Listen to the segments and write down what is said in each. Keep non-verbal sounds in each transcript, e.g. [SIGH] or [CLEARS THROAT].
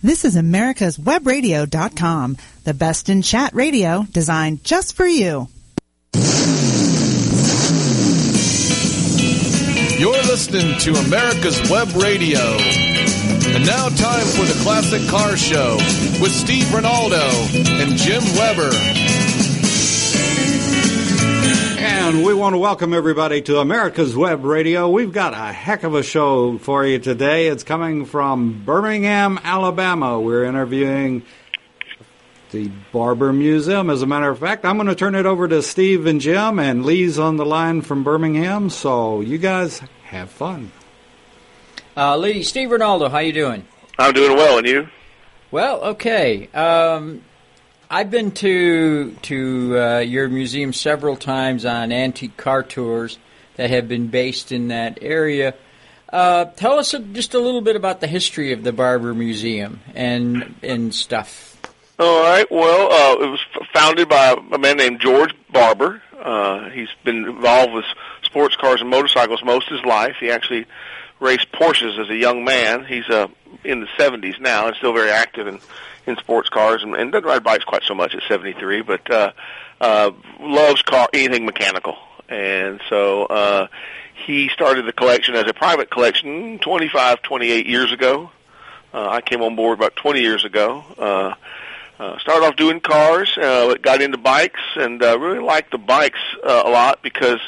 This is America's Webradio.com, the best in chat radio designed just for you. You're listening to America's Web Radio. And now time for the Classic Car Show with Steve Rinaldo and Jim Weber. And we want to welcome everybody to America's Web Radio. We've got a heck of a show for you today. It's coming from Birmingham, Alabama. We're interviewing the Barber Museum. As a matter of fact, I'm going to turn it over to Steve and Jim, and Lee's on the line from Birmingham. So you guys have fun. Uh, Lee, Steve Rinaldo, how you doing? I'm doing well, and you? Well, okay. Um, I've been to to uh, your museum several times on antique car tours that have been based in that area. Uh, tell us just a little bit about the history of the Barber Museum and and stuff. All right. Well, uh, it was founded by a man named George Barber. Uh, he's been involved with sports cars and motorcycles most of his life. He actually raced Porsches as a young man. He's uh, in the 70s now and still very active in in sports cars and, and doesn't ride bikes quite so much at 73, but uh, uh, loves car anything mechanical. And so uh, he started the collection as a private collection 25, 28 years ago. Uh, I came on board about 20 years ago. Uh, uh, started off doing cars, uh, got into bikes, and uh, really liked the bikes uh, a lot because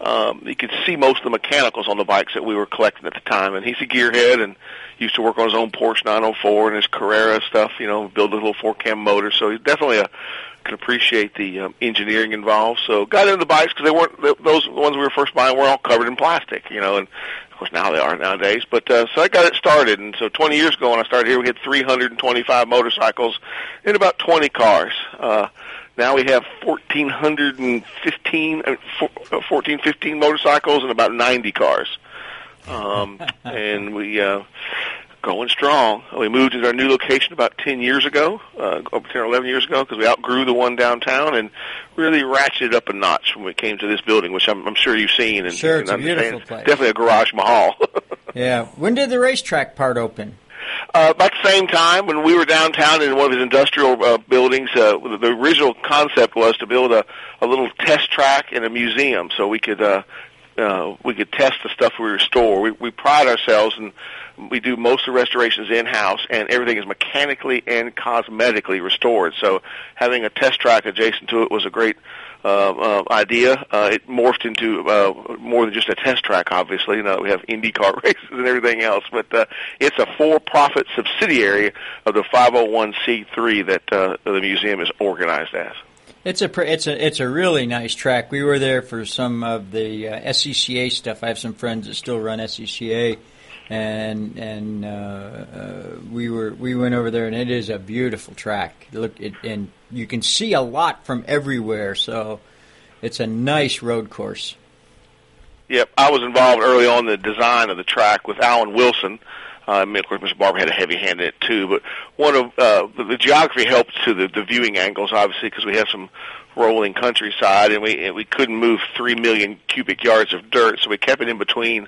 um, you could see most of the mechanicals on the bikes that we were collecting at the time. And he's a gearhead and used to work on his own Porsche 904 and his Carrera stuff. You know, build a little four cam motor. So he's definitely a can appreciate the um, engineering involved. So got into the bikes because they weren't those ones we were first buying were all covered in plastic. You know, and of course now they are nowadays. But uh, so I got it started, and so 20 years ago when I started here, we had 325 motorcycles and about 20 cars. Uh, now we have 1,415, uh, 14, 15 motorcycles and about 90 cars. Um, and we, uh, going strong. We moved into our new location about 10 years ago, uh, 10 or 11 years ago, because we outgrew the one downtown and really ratcheted up a notch when we came to this building, which I'm, I'm sure you've seen. And, sure, it's and a beautiful place. Definitely a garage mahal. [LAUGHS] yeah. When did the racetrack part open? Uh, about the same time when we were downtown in one of his industrial uh, buildings, uh, the original concept was to build a, a little test track and a museum so we could uh, uh, we could test the stuff we restore. We, we pride ourselves and we do most of the restorations in house, and everything is mechanically and cosmetically restored. So having a test track adjacent to it was a great uh, uh, idea. Uh, it morphed into uh, more than just a test track. Obviously, know we have IndyCar [LAUGHS] races and everything else, but uh, it's a for-profit subsidiary of the 501c3 that uh, the museum is organized as. It's a it's a it's a really nice track. We were there for some of the uh, SCCA stuff. I have some friends that still run SCCA, and and uh, uh, we were we went over there, and it is a beautiful track. Look, it, and you can see a lot from everywhere. So it's a nice road course. Yep, I was involved early on in the design of the track with Alan Wilson. Uh, I mean, of course, Mr. Barber had a heavy hand in it too. But one of uh, the, the geography helped to the, the viewing angles, obviously, because we have some rolling countryside, and we and we couldn't move three million cubic yards of dirt, so we kept it in between,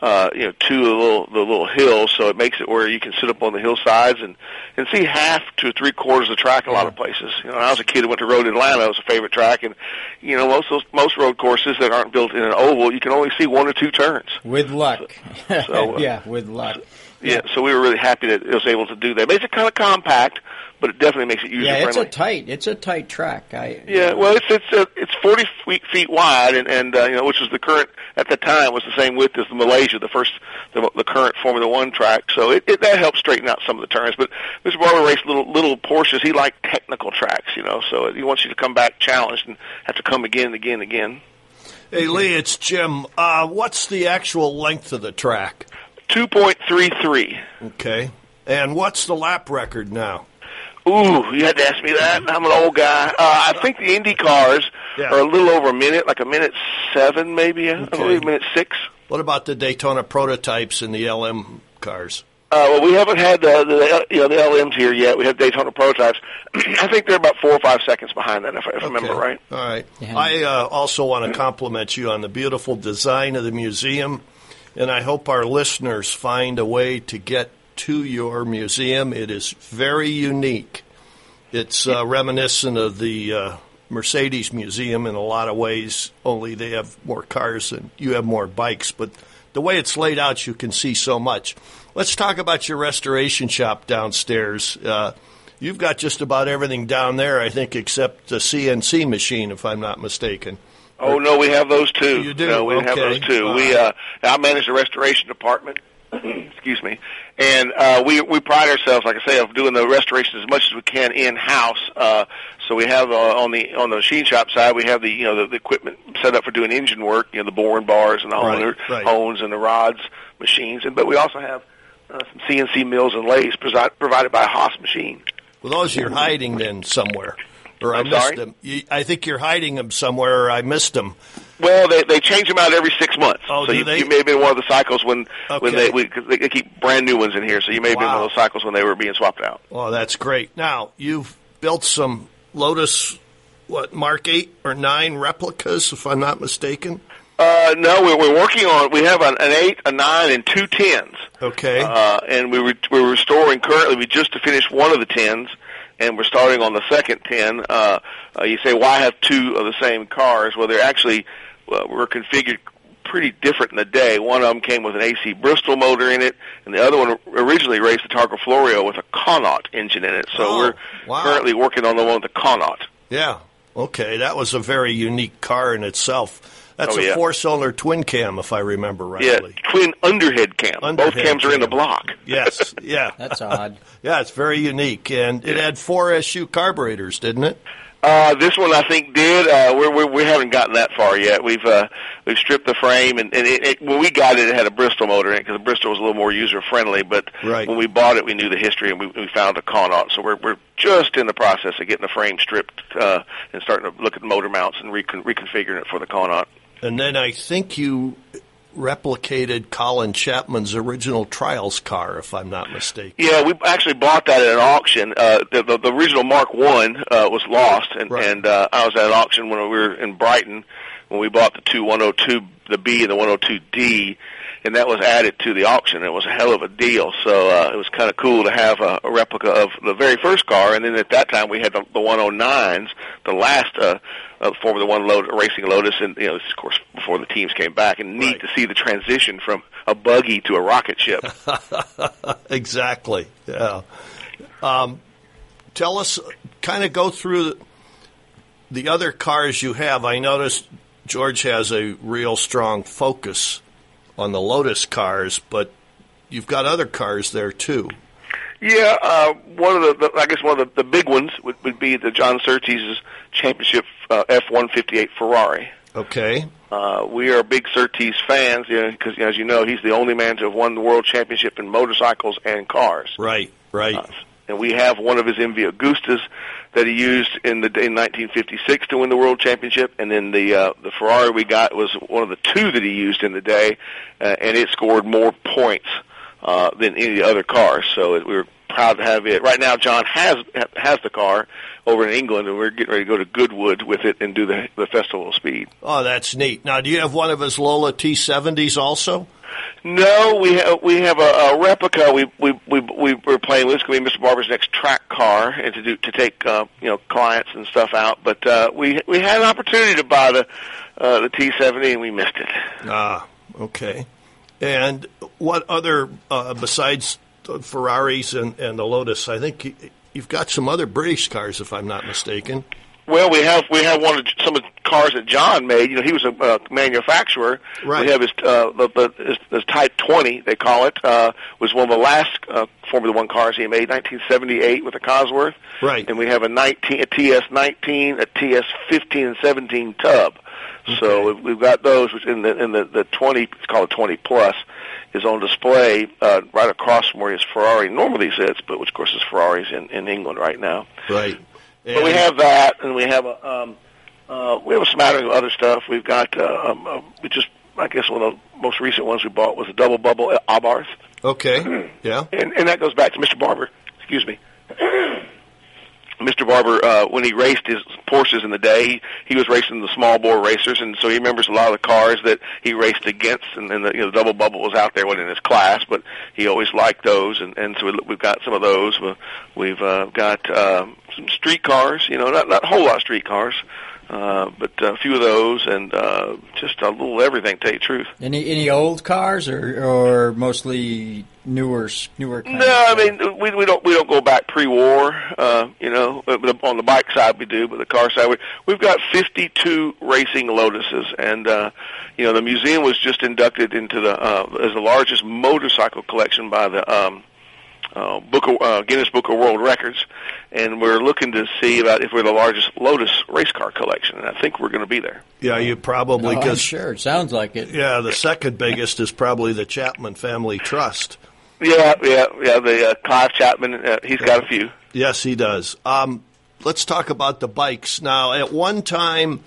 uh, you know, two of the little the little hills. So it makes it where you can sit up on the hillsides and and see half to three quarters of the track a lot of places. You know, when I was a kid who went to Road Atlanta, it was a favorite track, and you know, most those, most road courses that aren't built in an oval, you can only see one or two turns. With luck, so, so uh, [LAUGHS] yeah, with luck. Yeah, so we were really happy that it was able to do that. It makes it kind of compact, but it definitely makes it user friendly. Yeah, it's a tight, it's a tight track. I yeah, well, it's it's uh, it's forty feet, feet wide, and and uh, you know, which was the current at the time was the same width as the Malaysia, the first the, the current Formula One track. So it, it that helps straighten out some of the turns. But Mr. Barber raced little little Porsches. He liked technical tracks, you know, so he wants you to come back challenged and have to come again and again and again. Hey Lee, it's Jim. Uh, what's the actual length of the track? 2.33. Okay. And what's the lap record now? Ooh, you had to ask me that. I'm an old guy. Uh, I think the Indy cars Yeah. are a little over a minute, like a minute seven, maybe. I believe minute six. What about the Daytona prototypes and the LM cars? Uh, well, we haven't had the, the you know the LMs here yet. We have Daytona prototypes. [CLEARS THROAT] I think they're about four or five seconds behind that, if, I- if I remember right. All right. I uh, also want to compliment you on the beautiful design of the museum, and I hope our listeners find a way to get to your museum. It is very unique. It's uh, reminiscent of the uh, Mercedes Museum in a lot of ways, only they have more cars and you have more bikes. But the way it's laid out, you can see so much. Let's talk about your restoration shop downstairs. Uh, you've got just about everything down there, I think, except the CNC machine, if I'm not mistaken. Oh no, we have those too. You do? No, we have those too. All We uh, I manage the restoration department. [CLEARS THROAT] Excuse me, and uh, we we pride ourselves, like I say, of doing the restoration as much as we can in house. Uh, so we have uh, on the on the machine shop side, we have the you know the, the equipment set up for doing engine work, you know the boring bars and all the Right, right. hones and the rods machines, and but we also have uh, some CNC mills and lathes provided by Haas Machine. Well, those you're hiding then somewhere, or I I'm missed sorry? You, I think you're hiding them somewhere, or I missed them. Well, they they change them out every six months. Oh, so you, you may have been one of the cycles when when Okay. they we, 'cause they keep brand new ones in here. So you may have been one of those cycles when they were being swapped out. Oh, that's great. Now you've built some Lotus, what Mark eight or nine replicas, if I'm not mistaken. Uh, no, we're, we're working on. We have an, an eight, a nine, and two tens. Okay. Uh, and we re- we're restoring currently. We just finished one of the tens, and we're starting on the second ten. Uh, uh, you say why have two of the same cars? Well, they're actually uh, were configured pretty different in the day. One of them came with an AC Bristol motor in it, and the other one originally raced the Targa Florio with a Connaught engine in it. So Oh, we're wow. currently working on the one with the Connaught. yeah. Okay, that was a very unique car in itself. That's Oh, a yeah. four-cylinder twin cam, if I remember rightly. Yeah, rightly. twin underhead cam. Both Underhead cams are in the block. Yes. [LAUGHS] Yeah. That's odd. [LAUGHS] Yeah, it's very unique, and it had four SU carburetors, didn't it? Uh, this one I think did. Uh, we're, we're, we haven't gotten that far yet. We've uh, we've stripped the frame, and, and it, it, when we got it, it had a Bristol motor in it because the Bristol was a little more user friendly. But Right. when we bought it, we knew the history, and we, we found a Connaught. So we're we're just in the process of getting the frame stripped uh, and starting to look at the motor mounts and recon- reconfiguring it for the Connaught. And then I think you replicated Colin Chapman's original trials car, if I'm not mistaken. Yeah, we actually bought that at an auction. Uh, the, the, the original Mark One uh, was lost, and, Right. and uh, I was at an auction when we were in Brighton when we bought the two 102, the B and the 102D, and that was added to the auction. It was a hell of a deal. So uh, it was kind of cool to have a, a replica of the very first car, and then at that time we had the, the 109s, the last uh, uh, Formula One load, racing Lotus, and you know, this is, of course, before the teams came back, and neat Right. to see the transition from a buggy to a rocket ship. [LAUGHS] exactly. Yeah. Um, tell us, kind of go through the, the other cars you have. I noticed George has a real strong focus on the Lotus cars, but you've got other cars there too. Yeah, uh, one of the, the I guess one of the, the big ones would, would be the John Surtees' championship uh, F158 Ferrari. Okay. Uh, we are big Surtees fans because, you know, as you know, he's the only man to have won the world championship in motorcycles and cars. Right. Right. Uh, and we have one of his MV Agustas that he used in the in 1956 to win the world championship, and then the uh, the Ferrari we got was one of the two that he used in the day, uh, and it scored more points uh, than any other cars. So we were proud to have it. Right now, John has has the car over in England, and we're getting ready to go to Goodwood with it and do the the Festival of Speed. Oh, that's neat. Now, do you have one of his Lola T70s also? No, we have we have a, a replica. We we we we were playing. This is going to be Mr. Barber's next track car, and to do to take uh, you know clients and stuff out. But uh, we we had an opportunity to buy the uh, the T70, and we missed it. Ah, okay. And what other, uh, besides Ferraris and, and the Lotus, I think you, you've got some other British cars, if I'm not mistaken. Well, we have we have one of some of the cars that John made. You know, he was a uh, manufacturer. Right. We have his uh, the, the his, his Type 20, they call it, uh, was one of the last uh, Formula One cars he made, 1978, with a Cosworth. Right. And we have a 19, a TS19, a TS15, and 17 tub. So we've, we've got those, which in the in the the 20, it's called a 20 plus, is on display uh, right across from where his Ferrari normally sits, but which of course is Ferrari's in in England right now. Right. But we have that, and we have a um, uh, we have a smattering of other stuff. We've got uh, um, uh, we just I guess one of the most recent ones we bought was a double bubble Abarth, Okay. [CLEARS THROAT] Yeah. and and that goes back to Mr. Barber. Excuse me. [CLEARS THROAT] Mr. Barber, uh, when he raced his Porsches in the day. He, he was racing the small bore racers, and so he remembers a lot of the cars that he raced against. And, and the, you know, double bubble was out there, wasn't in his class, but he always liked those, and and so we, we've got some of those. We've uh, got uh, some street cars, you know, not not a whole lot of street cars. Uh, but a few of those, and uh, just a little everything. To tell you the truth. Any any old cars, or or mostly newer newer? no, I mean we we don't we don't go back pre-war. Uh, you know, on the bike side we do, but the car side we we've got 52 racing Lotuses, and uh, you know the museum was just inducted into the uh, as the largest motorcycle collection by the. Um, uh, Book of, uh, Guinness Book of World Records, and we're looking to see about if we're the largest Lotus race car collection, and I think we're going to be there. Yeah, you probably. Oh, sure, it sounds like it. Yeah, the second biggest is probably the Chapman Family Trust. Yeah, yeah, yeah. The uh, Clive Chapman, uh, he's got a few. Yes, he does. Um, let's talk about the bikes now. At one time,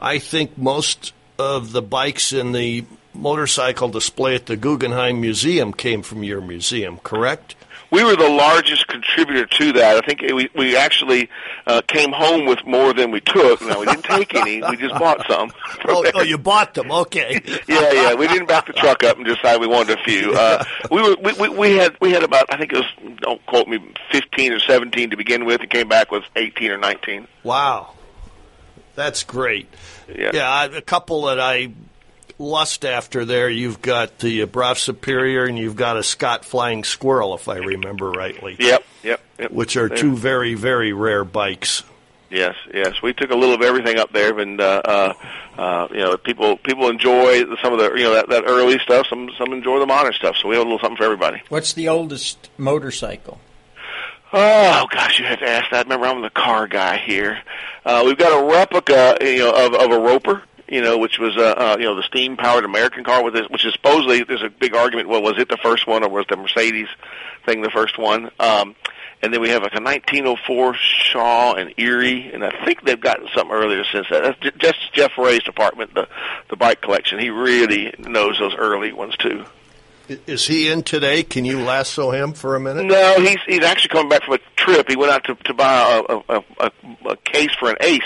I think most of the bikes in the motorcycle display at the Guggenheim Museum came from your museum, correct? We were the largest contributor to that. I think we we actually uh, came home with more than we took. No, we didn't take any. We just bought some. [LAUGHS] oh, oh, you bought them? Okay. [LAUGHS] yeah, yeah. We didn't back the truck up and decide we wanted a few. Uh, we were we, we we had we had about I think it was don't quote me fifteen or seventeen to begin with, and came back with eighteen or nineteen. Wow, that's great. Yeah, yeah. A couple that I lust after there, you've got the Brough Superior and you've got a Scott Flying Squirrel, if I remember rightly. Yep, yep. yep. Which are two very, very rare bikes. Yes, yes. We took a little of everything up there, and uh, uh, uh, you know, people people enjoy some of the you know that, that early stuff. Some some enjoy the modern stuff. So we have a little something for everybody. What's the oldest motorcycle? Oh gosh, you have to ask that. Remember, I'm the car guy here. Uh, we've got a replica, you know, of, of a Roper you know, which was uh, uh, you know the steam powered American car with this, which is supposedly there's a big argument. Well, was it the first one or was the Mercedes thing the first one? Um, and then we have like a 1904 Shaw and Erie, and I think they've gotten something earlier since that. That's just Jeff Ray's department, the the bike collection. He really knows those early ones too. Is he in today? Can you lasso him for a minute? No, he's he's actually coming back from a trip. He went out to to buy a a, a, a case for an Ace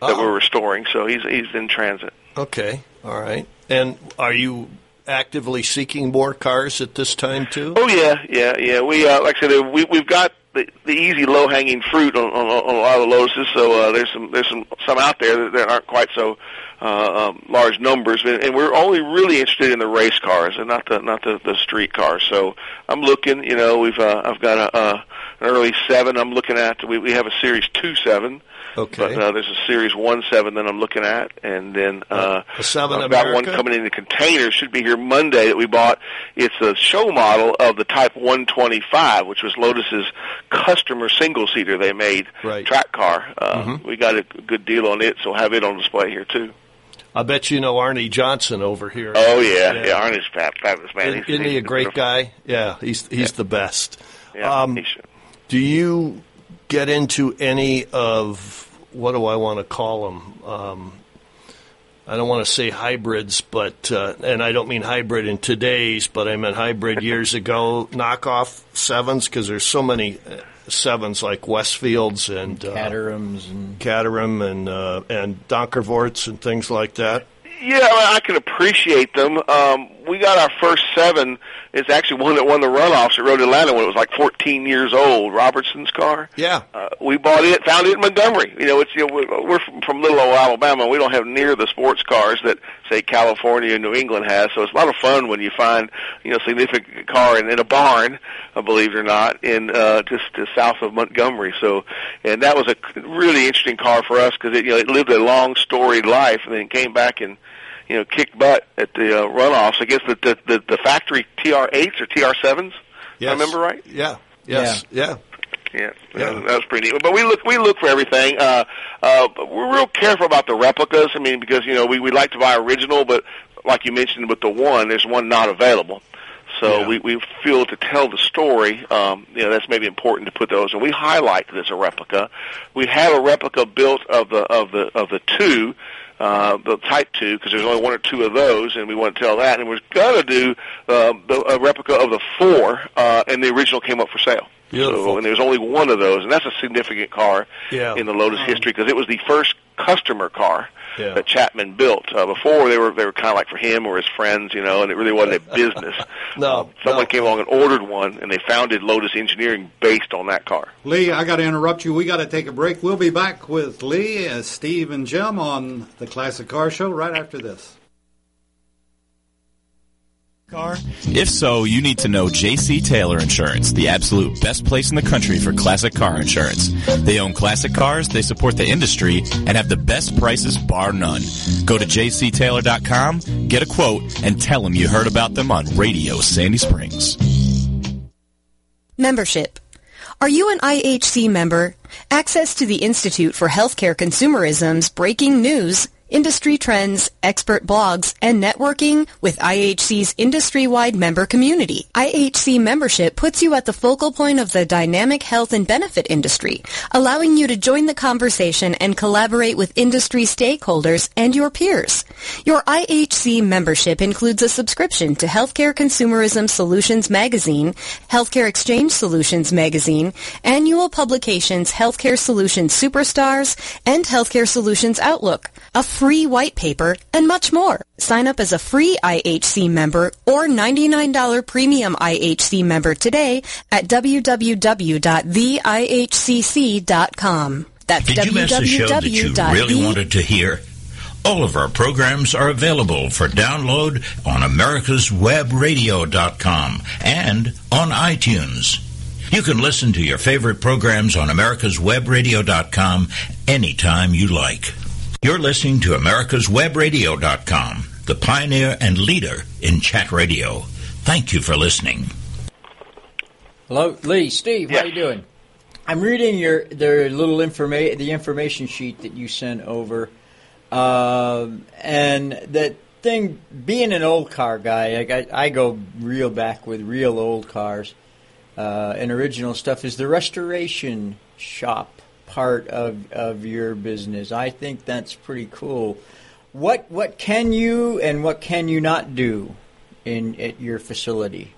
that oh. we're restoring. So he's he's in transit. Okay, all right. And are you actively seeking more cars at this time too? Oh yeah, yeah, yeah. We uh, like I said, we we've got the, the easy low hanging fruit on, on, on a lot of the Lotuses. So uh, there's some there's some some out there that, that aren't quite so uh, um, large numbers, and, and we're only really interested in the race cars and not the not the, the street cars. So I'm looking. You know, we've uh, I've got a, uh, an early seven. I'm looking at. We we have a series two seven. Okay. But uh, there's a Series One Seven that I'm looking at, and then uh. I've got one coming in the container. Should be here Monday that we bought. It's a show model of the Type 125, which was Lotus's customer single seater they made right. track car. Uh, mm-hmm. We got a good deal on it, so we'll have it on display here too. I bet you know Arnie Johnson over here. Oh yeah, yeah, yeah Arnie's fabulous man. Isn't, isn't he a great guy? Yeah, he's he's yeah. the best. Yeah, um, do you get into any of what do I want to call them? Um, I don't want to say hybrids, but uh, and I don't mean hybrid in today's, but I meant hybrid [LAUGHS] years ago. Knockoff sevens because there's so many uh, sevens like Westfields and uh, and Caterham and uh, and Donkervoorts and things like that. Yeah, I can appreciate them. Um, we got our first seven. It's actually one that won the runoffs at Road Atlanta when it was like 14 years old. Robertson's car. Yeah. Uh, we bought it, found it in Montgomery. You know, it's you know we're from, from little old Alabama. We don't have near the sports cars that say California and New England has. So it's a lot of fun when you find you know significant car in, in a barn, uh, believe it or not, in uh, just to south of Montgomery. So, and that was a really interesting car for us because it you know it lived a long storied life and then came back and you know, kicked butt at the uh, runoffs. I guess the the, the, the factory TR8s or TR7s. Yes. I remember right. Yeah. Yes. Yeah. Yeah. Yeah, that was pretty neat. But we look we look for everything. Uh, uh, we're real careful about the replicas. I mean, because you know we we like to buy original, but like you mentioned with the one, there's one not available. So yeah. we, we feel to tell the story, um, you know, that's maybe important to put those, and we highlight that it's a replica. We have a replica built of the of the of the two, uh, the Type 2 because there's only one or two of those, and we want to tell that. And we're going to do uh, the, a replica of the 4, uh, and the original came up for sale. Beautiful. So, and there's only one of those, and that's a significant car Yeah. in the Lotus history because it was the first customer car Yeah. that Chapman built. Uh, before they were they were kind of like for him or his friends, you know, and it really wasn't a business. [LAUGHS] No, Uh, someone no. came along and ordered one, and they founded Lotus Engineering based on that car. Lee, I got to interrupt you. We got to take a break. We'll be back with Lee, uh, Steve, and Jim on the Classic Car Show right after this. Car? If so, you need to know JC Taylor Insurance, the absolute best place in the country for classic car insurance. They own classic cars, they support the industry, and have the best prices bar none. Go to jctaylor.com, get a quote, and tell them you heard about them on Radio Sandy Springs. Membership. Are you an IHC member? Access to the Institute for Healthcare Consumerism's breaking news, industry trends, expert blogs, and networking with IHC's industry-wide member community. IHC membership puts you at the focal point of the dynamic health and benefit industry, allowing you to join the conversation and collaborate with industry stakeholders and your peers. Your IHC membership includes a subscription to Healthcare Consumerism Solutions Magazine, Healthcare Exchange Solutions Magazine, annual publications Healthcare Solutions Superstars, and Healthcare Solutions Outlook, a free white paper, and much more. Sign up as a free IHC member or $99 premium IHC member today at www.theihcc.com. That's Did you miss a show that you really wanted to hear? All of our programs are available for download on americaswebradio.com and on iTunes. You can listen to your favorite programs on americaswebradio.com anytime you like. You're listening to americaswebradio.com, the pioneer and leader in chat radio. Thank you for listening. Hello, Lee, Steve, how Yes. you doing? I'm reading your their little informa- the information sheet that you sent over, um, and that thing. Being an old car guy, like I, I go real back with real old cars uh, and original stuff. Is the restoration shop part of of your business? I think that's pretty cool. What what can you and what can you not do in at your facility?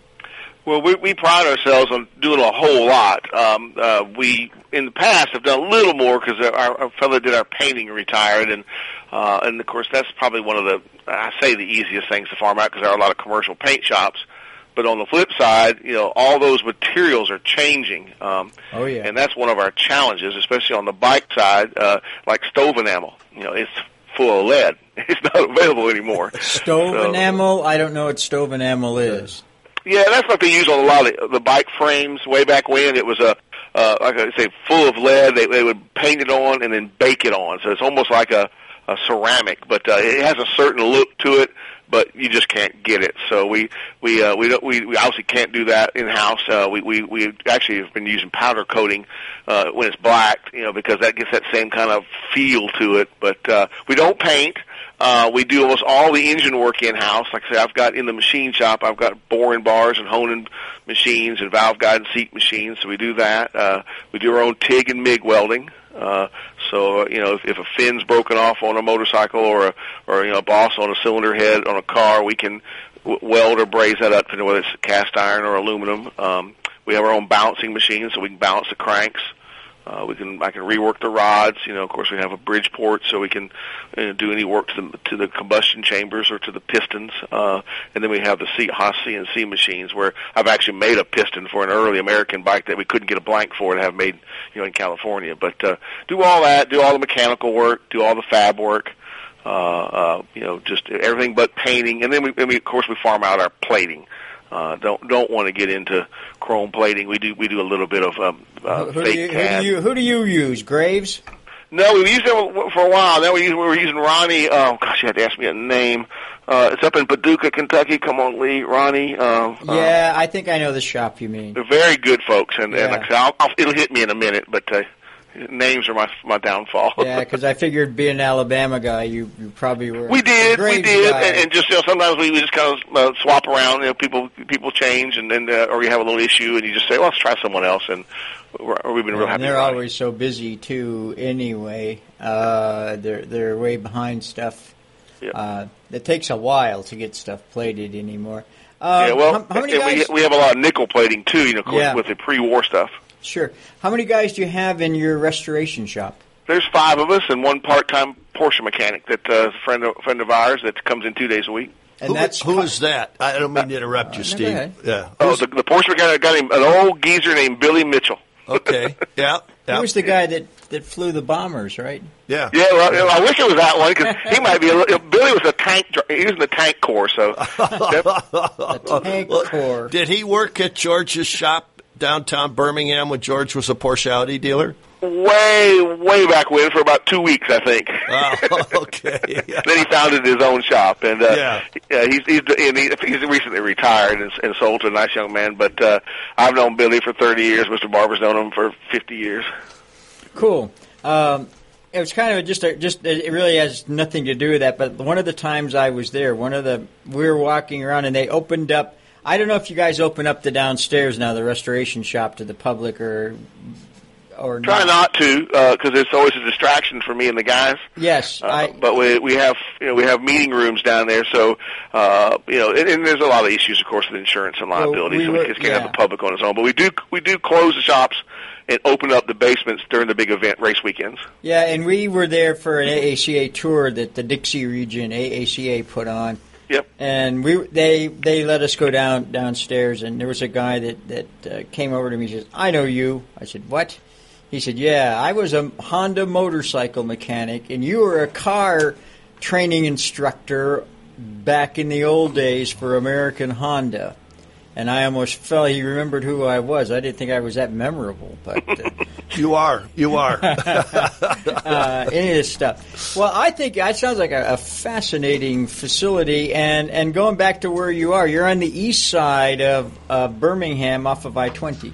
Well, we, we pride ourselves on doing a whole lot. Um, uh, we, in the past, have done a little more because our, our fellow did our painting retired, and uh, and of course that's probably one of the I say the easiest things to farm out because there are a lot of commercial paint shops. But on the flip side, you know, all those materials are changing. Um, Oh, yeah. and that's one of our challenges, especially on the bike side, uh, like stove enamel. You know, it's full of lead. [LAUGHS] It's not available anymore. Stove So- enamel? I don't know what stove enamel is. Yeah, that's what they use on a lot of the bike frames way back when. It was a uh, like I say, full of lead. They they would paint it on and then bake it on, so it's almost like a, a ceramic, but uh, it has a certain look to it. But you just can't get it. So we we uh, we don't we, we obviously can't do that in house. Uh, we we we actually have been using powder coating uh, when it's black, you know, because that gets that same kind of feel to it. But uh, we don't paint. Uh, we do almost all the engine work in house. Like I say, I've got in the machine shop, I've got boring bars and honing machines and valve guide and seat machines. So we do that. Uh, we do our own TIG and MIG welding. Uh, so you know, if, if a fin's broken off on a motorcycle or a, or you know a boss on a cylinder head on a car, we can w- weld or braze that up, depending whether it's cast iron or aluminum. Um, we have our own balancing machine, so we can balance the cranks. We can I can rework the rods. You know, of course, we have a Bridgeport, so we can you know, do any work to the to the combustion chambers or to the pistons. Uh, and then we have the C, Haas CNC machines, where I've actually made a piston for an early American bike that we couldn't get a blank for to have made you know in California. But uh, do all that, do all the mechanical work, do all the fab work. Uh, uh, you know, just everything but painting, and then we, and we of course we farm out our plating. Uh, don't don't want to get into chrome plating. We do we do a little bit of um, uh, who, do fake you, who, do you, who do you use? Graves? No, we've used it for a while. Now we use, we were using Ronnie. Oh gosh, you had to ask me a name. Uh, it's up in Paducah, Kentucky. Come on, Lee, Ronnie. Uh, Yeah, I think I know the shop you mean. uh, they're very good folks, and, and I Yeah. said, I'll, I'll, it'll hit me in a minute, but uh, names are my my downfall. Yeah, because I figured being an Alabama guy, you, you probably were. We did, we did, and, and just you know, sometimes we, we just kind of uh, swap around. You know, people people change, and then uh, or you have a little issue, and you just say, "Well, let's try someone else." And we've been real and happy. they're about it. always so busy too. Anyway, uh, they're they're way behind stuff. Yeah. Uh, it takes a while to get stuff plated anymore. yeah, well, how, how many guys? we we have a lot of nickel plating too. You know, Yeah. with the pre-war stuff. Sure. How many guys do you have in your restoration shop? There's five of us and one part-time Porsche mechanic that uh, a friend of, friend of ours that comes in two days a week. And Who- that's who is that? I don't mean to interrupt you, no, Steve. ahead. Yeah. Oh, the, the Porsche mechanic got him an old geezer named Billy Mitchell. Okay. [LAUGHS] Yeah. He was the guy that, that flew the bombers, right? Yeah. Yeah, well, you I wish it was that one because he might be. A little, Billy was a tank. He was in the tank corps, so [LAUGHS] The tank corps. Did he work at George's shop downtown Birmingham when George was a Porsche Audi dealer? way, way back when for about two weeks, I think. Oh, [LAUGHS] okay. Yeah. then he founded his own shop, and uh, Yeah. yeah, he's he's and he, he's recently retired and, and sold to a nice young man. But uh, I've known Billy for thirty years. Mr. Barber's known him for fifty years. Cool. Um, it was kind of just a, just it really has nothing to do with that. But one of the times I was there, one of the we were walking around and they opened up. I don't know if you guys open up the downstairs now, the restoration shop to the public or or Try not to, because it's always a distraction for me and the guys. Yes, Uh, I. but we we have you know we have meeting rooms down there, so uh, you know, and, and there's a lot of issues, of course, with insurance and Well, liability. we so were- we just can't yeah. have the public on its own. But we do we do close the shops and open up the basements during the big event race weekends. Yeah, and we were there for an AACA tour that the Dixie region AACA put on. And we they they let us go down downstairs, and there was a guy that that uh, came over to me. and says, "I know you." I said, "What?" He said, "Yeah, I was a Honda motorcycle mechanic, and you were a car training instructor back in the old days for American Honda." And I almost felt he remembered who I was. I didn't think I was that memorable, but. Uh, [LAUGHS] You are. You are. [LAUGHS] uh, any of this stuff. Well, I think that sounds like a, a fascinating facility. And, and going back to where you are, you're on the east side of uh, Birmingham off of I 20.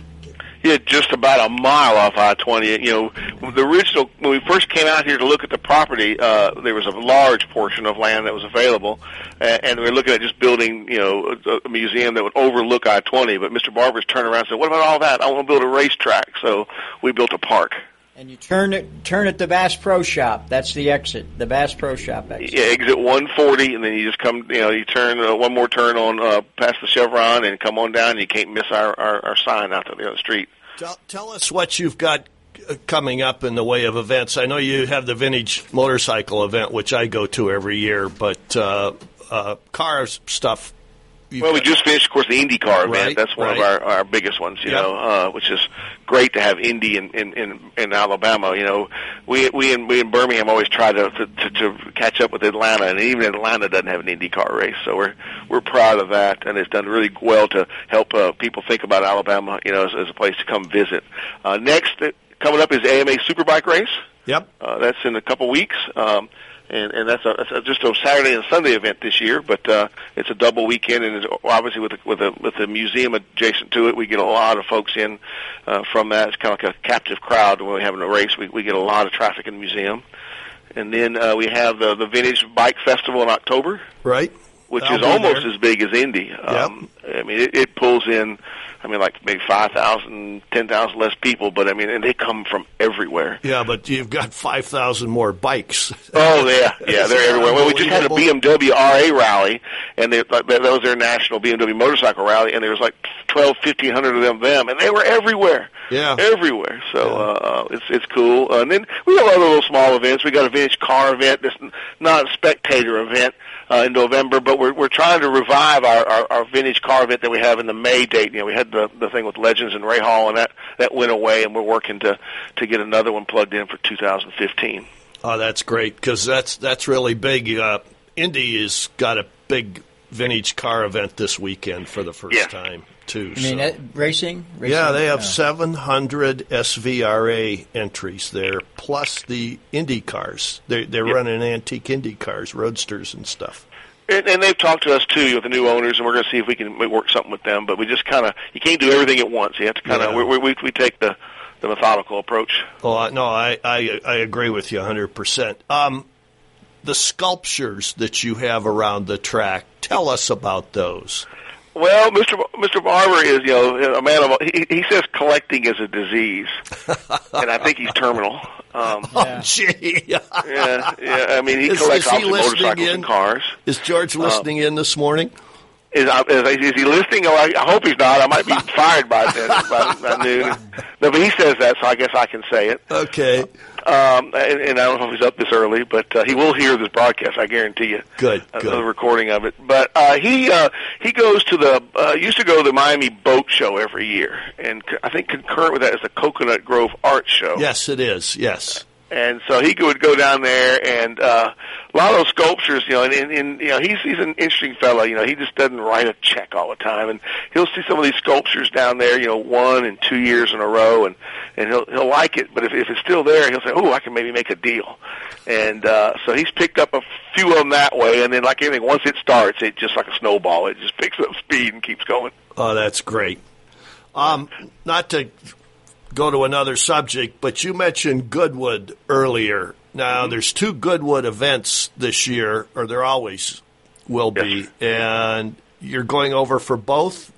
Yeah, just about a mile off I-20. You know, the original when we first came out here to look at the property, uh, there was a large portion of land that was available, and, and we were looking at just building, you know, a, a museum that would overlook I-20. But Mr. Barber's turned around and said, "What about all that? I want to build a racetrack." So we built a park. And you turn it, turn at the Bass Pro Shop. That's the exit, the Bass Pro Shop exit. Yeah, exit 140, and then you just come, you know, you turn uh, one more turn on uh, past the Chevron and come on down. And you can't miss our, our, our sign out to the other street. tell, tell us what you've got uh, coming up in the way of events. I know you have the vintage motorcycle event, which I go to every year, but uh, uh, cars stuff. You've Well, we just finished, of course, the IndyCar event. Right, That's one right. of our, our biggest ones, you Yep. know, uh, which is great to have Indy in, in, in, in Alabama. You know, we we in we in Birmingham always try to, to to to catch up with Atlanta, and even Atlanta doesn't have an IndyCar race, so we're we're proud of that, and it's done really well to help uh, people think about Alabama, you know, as, as a place to come visit. Uh, next, uh, coming up is AMA Superbike race. Yep. Uh, that's in a couple weeks. Um, and, and that's, a, that's a, just a Saturday and Sunday event this year, but uh, it's a double weekend, and it's obviously with the, with a with the museum adjacent to it, we get a lot of folks in uh, from that. It's kind of like a captive crowd when we're having a race. We we get a lot of traffic in the museum, and then uh, we have the the Vintage Bike Festival in October, Right. Which I'll is almost there. as big as Indy. Um, I mean, it, it pulls in, I mean, like maybe five thousand, ten thousand less people, but I mean, and they come from everywhere. Yeah, but you've got 5,000 more bikes. Oh yeah, [LAUGHS] yeah, they're everywhere. Well, we just had a? BMW RA rally, and they, that that was their national BMW motorcycle rally, and there was like twelve, fifteen hundred of them, them, and they were everywhere. Yeah. everywhere. So uh, it's it's cool. Uh, and then we have other little small events. We got a vintage car event. Not a spectator event uh, in November, but we're we're trying to revive our, our our vintage car event that we have in the May date. You know, we had the the thing with Legends and Ray Hall, and that that went away, and we're working to to get another one plugged in for 2015. Oh, that's great because that's that's really big. Uh, Indy has got a big vintage car event this weekend for the first Yeah. time too. I mean, so. uh, racing? racing? yeah, they have Uh, 700 SVRA entries there, plus the Indy cars. They're, they're Yep. running antique Indy cars, roadsters and stuff. And, and they've talked to us too with the new owners, and we're going to see if we can work something with them. But we just kind of you can't do everything at once. You have to kind of Yeah. we, we we take the the methodical approach. Oh I- no, I, I I agree with you 100. percent Um, the sculptures that you have around the track, tell us about those. Well, Mr. B- Mr. Barber is you know a man of he, he says collecting is a disease, [LAUGHS] and I think he's terminal. Um, Oh, gee. yeah, yeah. I mean, he Is- collects is he obviously motorcycles in? and cars. Is George listening in this morning? Is, uh, is, is he listening? Oh, I, I hope he's not. I might be [LAUGHS] fired by, then, by, by noon. [LAUGHS] No, but he says that, so I guess I can say it. Okay. Um, and, and I don't know if he's up this early, but uh, he will hear this broadcast. I guarantee you. Good, uh, good. The recording of it. But uh, he uh, he goes to the uh, used to go to the Miami Boat Show every year, and I think concurrent with that is the Coconut Grove Art Show. Yes, it is. Yes. And so he would go down there, and uh, a lot of those sculptures, you know, and, and, you know, he's he's an interesting fellow. You know, he just doesn't write a check all the time, and he'll see some of these sculptures down there, you know, one and two years in a row, and and he'll he'll like it. But if if it's still there, he'll say, "Oh, I can maybe make a deal." And uh, so he's picked up a few of them that way, and then like anything, once it starts, it just like a snowball, it just [LAUGHS] picks up speed and keeps going. Oh, that's great. Um, not to go to another subject, but you mentioned Goodwood earlier. Now, there's two Goodwood events this year, or there always will be, and you're going over for both.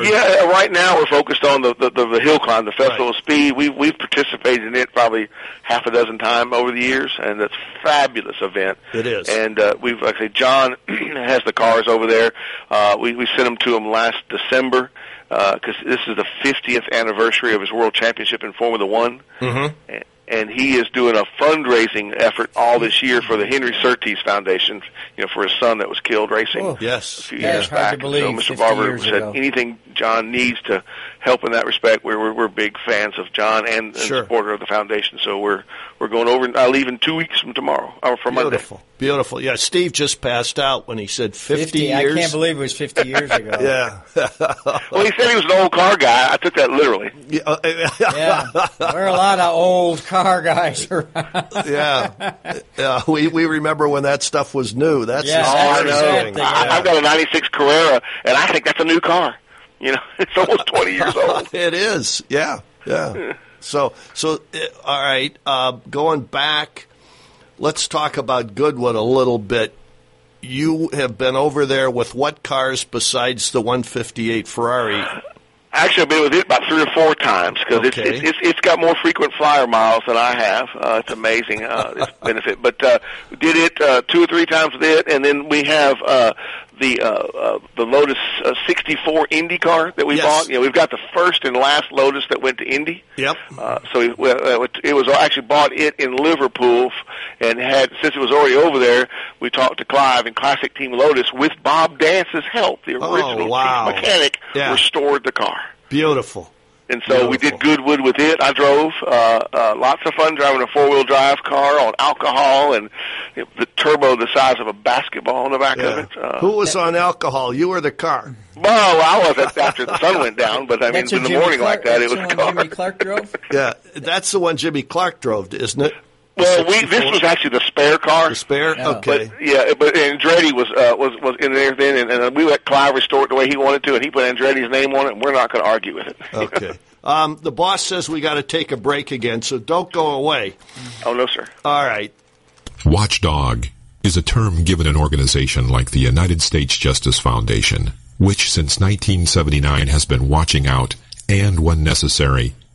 Yeah, right now we're focused on the the, the, the hill climb, the Festival Right. of Speed. We've we've participated in it probably half a dozen times over the years, and it's a fabulous event. It is. And uh, we've like I say, John [CLEARS THROAT] has the cars over there. Uh, we we sent them to him last December because this is the 50th anniversary of his World Championship in Formula One. Mm-hmm. And he is doing a fundraising effort all this year for the Henry Surtees Foundation, you know, for his son that was killed racing Oh. Yes. a few Yeah, years hard back. to believe, so Mr. Barber years said ago. anything John needs to help in that respect. We're we're, we're big fans of John and, and Sure. supporter of the foundation. So we're we're going over. I leave in two weeks from tomorrow or from Monday. Beautiful. Beautiful. Yeah, Steve just passed out when he said 50, 50 I can't believe it was 50 years ago. [LAUGHS] Yeah. [LAUGHS] Well, he said he was an old car guy. I took that literally. yeah. uh, [LAUGHS] Yeah. There are a lot of old car guys around. yeah. Yeah. We, we remember when that stuff was new. That's Yeah, the Oh, I that's scary know. thing. the- I, I've got a '96 Carrera, and I think that's a new car. [LAUGHS] You know, it's almost 20 years old. [LAUGHS] It is. Yeah. Yeah. So, so, uh, all right. Uh, going back, let's talk about Goodwood a little bit. You have been over there with what cars besides the 158 Ferrari? Actually, I've been with it about three or four times because Okay. it's, it's it's got more frequent flyer miles than I have. Uh, it's amazing uh, its [LAUGHS] benefit. But uh, did it uh, two or three times with it, and then we have uh, the uh, uh, the Lotus uh, 64 Indy car that we Yes. bought. You know, we've got the first and last Lotus that went to Indy. Yep. Uh, so we, we, uh, it was actually bought it in Liverpool, and had since it was already over there, we talked to Clive and Classic Team Lotus with Bob Dance's help, the Oh, original wow. chief mechanic, Yeah. restored the car. Beautiful. And so we did Goodwood with it. I drove uh, uh, lots of fun driving a four wheel drive car on alcohol and you know, the turbo the size of a basketball in the back of it. Uh, Who was on alcohol? You or the car? well, I wasn't after the sun went down, but I mean, in what the Jimmy morning Clark, like that, it was the the car. Jimmy Clark drove? Yeah, that's the one Jimmy Clark drove, isn't it? Well, we this was actually the spare car. The spare. Yeah. Okay. But yeah, but Andretti was uh, was was in there then, and, and we let Clive restore it the way he wanted to, and he put Andretti's name on it, and we're not going to argue with it. [LAUGHS] Okay. Um, the boss says we got to take a break again, so don't go away. oh no, sir. All right. Watchdog is a term given an organization like the United States Justice Foundation, which since 1979 has been watching out and, when necessary,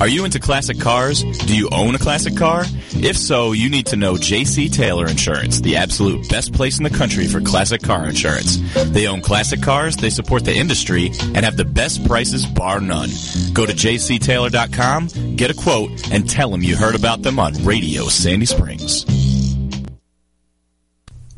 Are you into classic cars? Do you own a classic car? If so, you need to know JC Taylor Insurance, the absolute best place in the country for classic car insurance. They own classic cars, they support the industry, and have the best prices bar none. Go to jctaylor.com, get a quote, and tell them you heard about them on Radio Sandy Springs.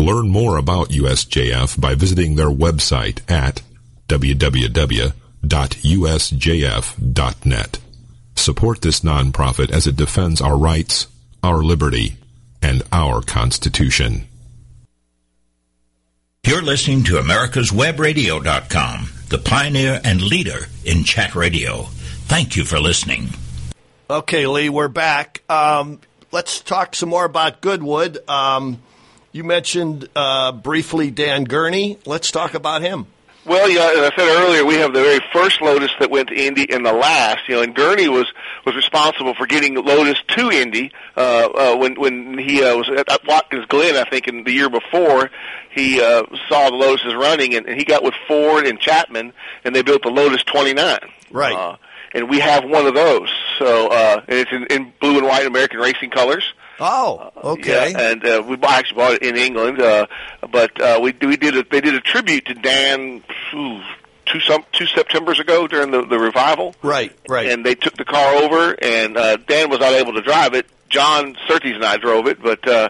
Learn more about USJF by visiting their website at www.usjf.net. Support this nonprofit as it defends our rights, our liberty, and our Constitution. You're listening to America'sWebRadio.com, the pioneer and leader in chat radio. Thank you for listening. Okay, Lee, we're back. Um, let's talk some more about Goodwood. Um, you mentioned uh, briefly Dan Gurney. Let's talk about him. Well, yeah, as I said earlier, we have the very first Lotus that went to Indy and the last. You know, and Gurney was was responsible for getting Lotus to Indy uh, uh, when when he uh, was at Watkins Glen, I think, in the year before. He uh, saw the Lotuses running, and, and he got with Ford and Chapman, and they built the Lotus 29. Right. Uh, and we have one of those. So, uh, and it's in, in blue and white American racing colors. Oh, okay. Yeah, and uh, we bought, actually bought it in England, uh, but uh, we we did a, they did a tribute to Dan ooh, two some two September's ago during the the revival. Right, right. And they took the car over, and uh, Dan was not able to drive it. John Surtees and I drove it, but uh,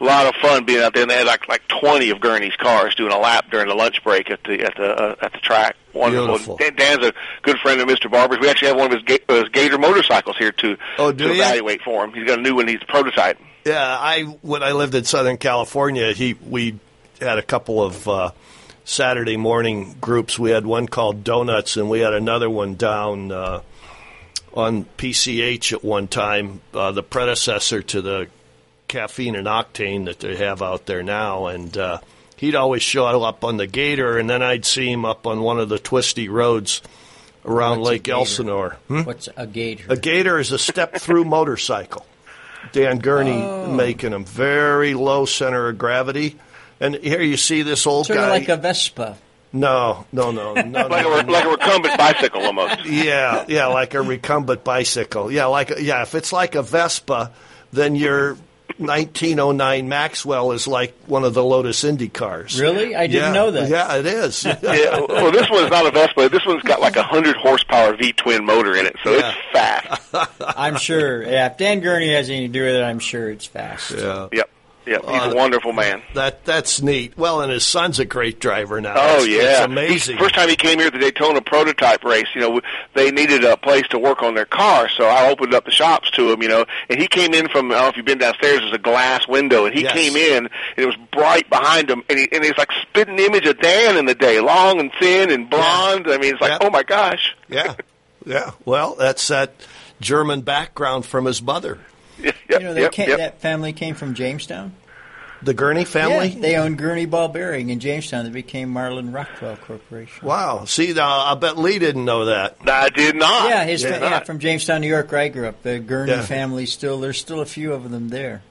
a lot of fun being out there. And they had like like twenty of Gurney's cars doing a lap during the lunch break at the at the uh, at the track. Wonderful. Beautiful. Dan's a good friend of Mr. Barber's. We actually have one of his, ga- uh, his Gator motorcycles here to Oh, do to you? evaluate for him. He's got a new one. He's prototyping. Yeah, I when I lived in Southern California, he we had a couple of uh, Saturday morning groups. We had one called Donuts, and we had another one down uh, on PCH at one time, uh, the predecessor to the caffeine and octane that they have out there now, and. He'd always show up on the Gator, and then I'd see him up on one of the twisty roads around What's Lake Elsinore. Hmm? What's a gator? A Gator is a step through [LAUGHS] motorcycle. Dan Gurney Oh. making them very low center of gravity. And here you see this old sort guy. of like a Vespa. no, no, no, no, like no, a no. like a recumbent bicycle almost. Yeah, yeah, like a recumbent bicycle. Yeah, like yeah. If it's like a Vespa, then your 1909 Maxwell is like one of the Lotus Indy cars. Really? I didn't yeah, know that. Yeah, it is. [LAUGHS] yeah, well, this one's not a Vespa. This one's got like a hundred horsepower V twin motor in it, so Yeah. it's fast. [LAUGHS] I'm sure. Yeah, if Dan Gurney has anything to do with it, I'm sure it's fast. yeah. Yep, yep. He's Uh, a wonderful man. That that's neat. Well, and his son's a great driver now. Oh It's- yeah, He's- amazing. First time he came here at the Daytona prototype race, you know, they needed a place to work on their car, so I opened up the shops to him, you know, and he came in from I don't know if you've been downstairs. There's a glass window, and he Yes. came in, and it was bright behind him, and he and he's like spitting the image of Dan in the day, long and thin and blonde. I mean, it's like, Yeah. oh my gosh. Yeah, [LAUGHS] yeah. Well, that's that German background from his mother. Yep, You know, they yep, came, yep. that family came from Jamestown. The Gurney family. Yeah, they owned Gurney Ball Bearing in Jamestown. They became Marlin Rockwell Corporation. wow. See, now I bet Lee didn't know that. I did not. Yeah, his Did fa- yeah, from Jamestown, New York, where I grew up. The Gurney Yeah. family still there's still a few of them there.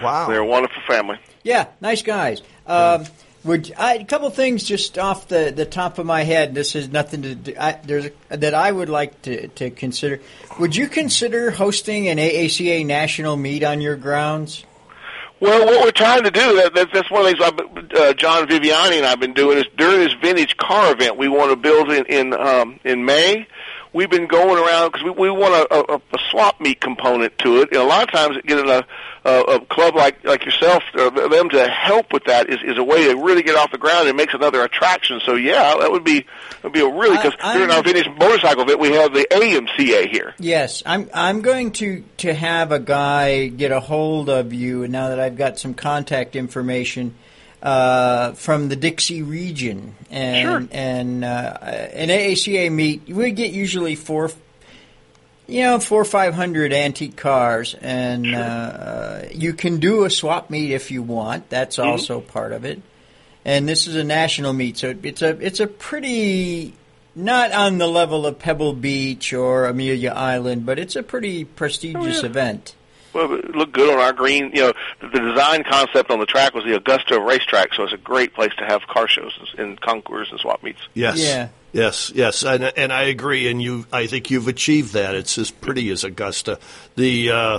Wow. They're a wonderful family. Yeah, nice guys. Um, would I, a couple things just off the, the top of my head. This has nothing to do. I, there's a, that I would like to, to consider. Would you consider hosting an AACA national meet on your grounds? Well, what we're trying to do, that, that, that's one of the things I've, uh, John Viviani and I have been doing, is during this vintage car event we want to build in, in, um, in May, we've been going around, because we, we want a, a, a swap meet component to it. And a lot of times getting a, a, a club like, like yourself, or them to help with that is, is a way to really get off the ground and makes another attraction. So yeah, that would be, would be a really, because during our vintage motorcycle event we have the AMCA here. Yes, I'm. I'm going to to have a guy get a hold of you. And now that I've got some contact information uh, from the Dixie region, and Sure. and uh, an AACA meet, we get usually four. You know, four or five hundred antique cars, and uh, uh, you can do a swap meet if you want. That's also part of it. And this is a national meet, so it's a it's a pretty not on the level of Pebble Beach or Amelia Island, but it's a pretty prestigious event. Well, it looked good on our green. You know, the, the design concept on the track was the Augusta racetrack, so it's a great place to have car shows and concours and swap meets. Yes. Yeah. Yes, yes, and and I agree, and you, I think you've achieved that. It's as pretty as Augusta. The uh, uh,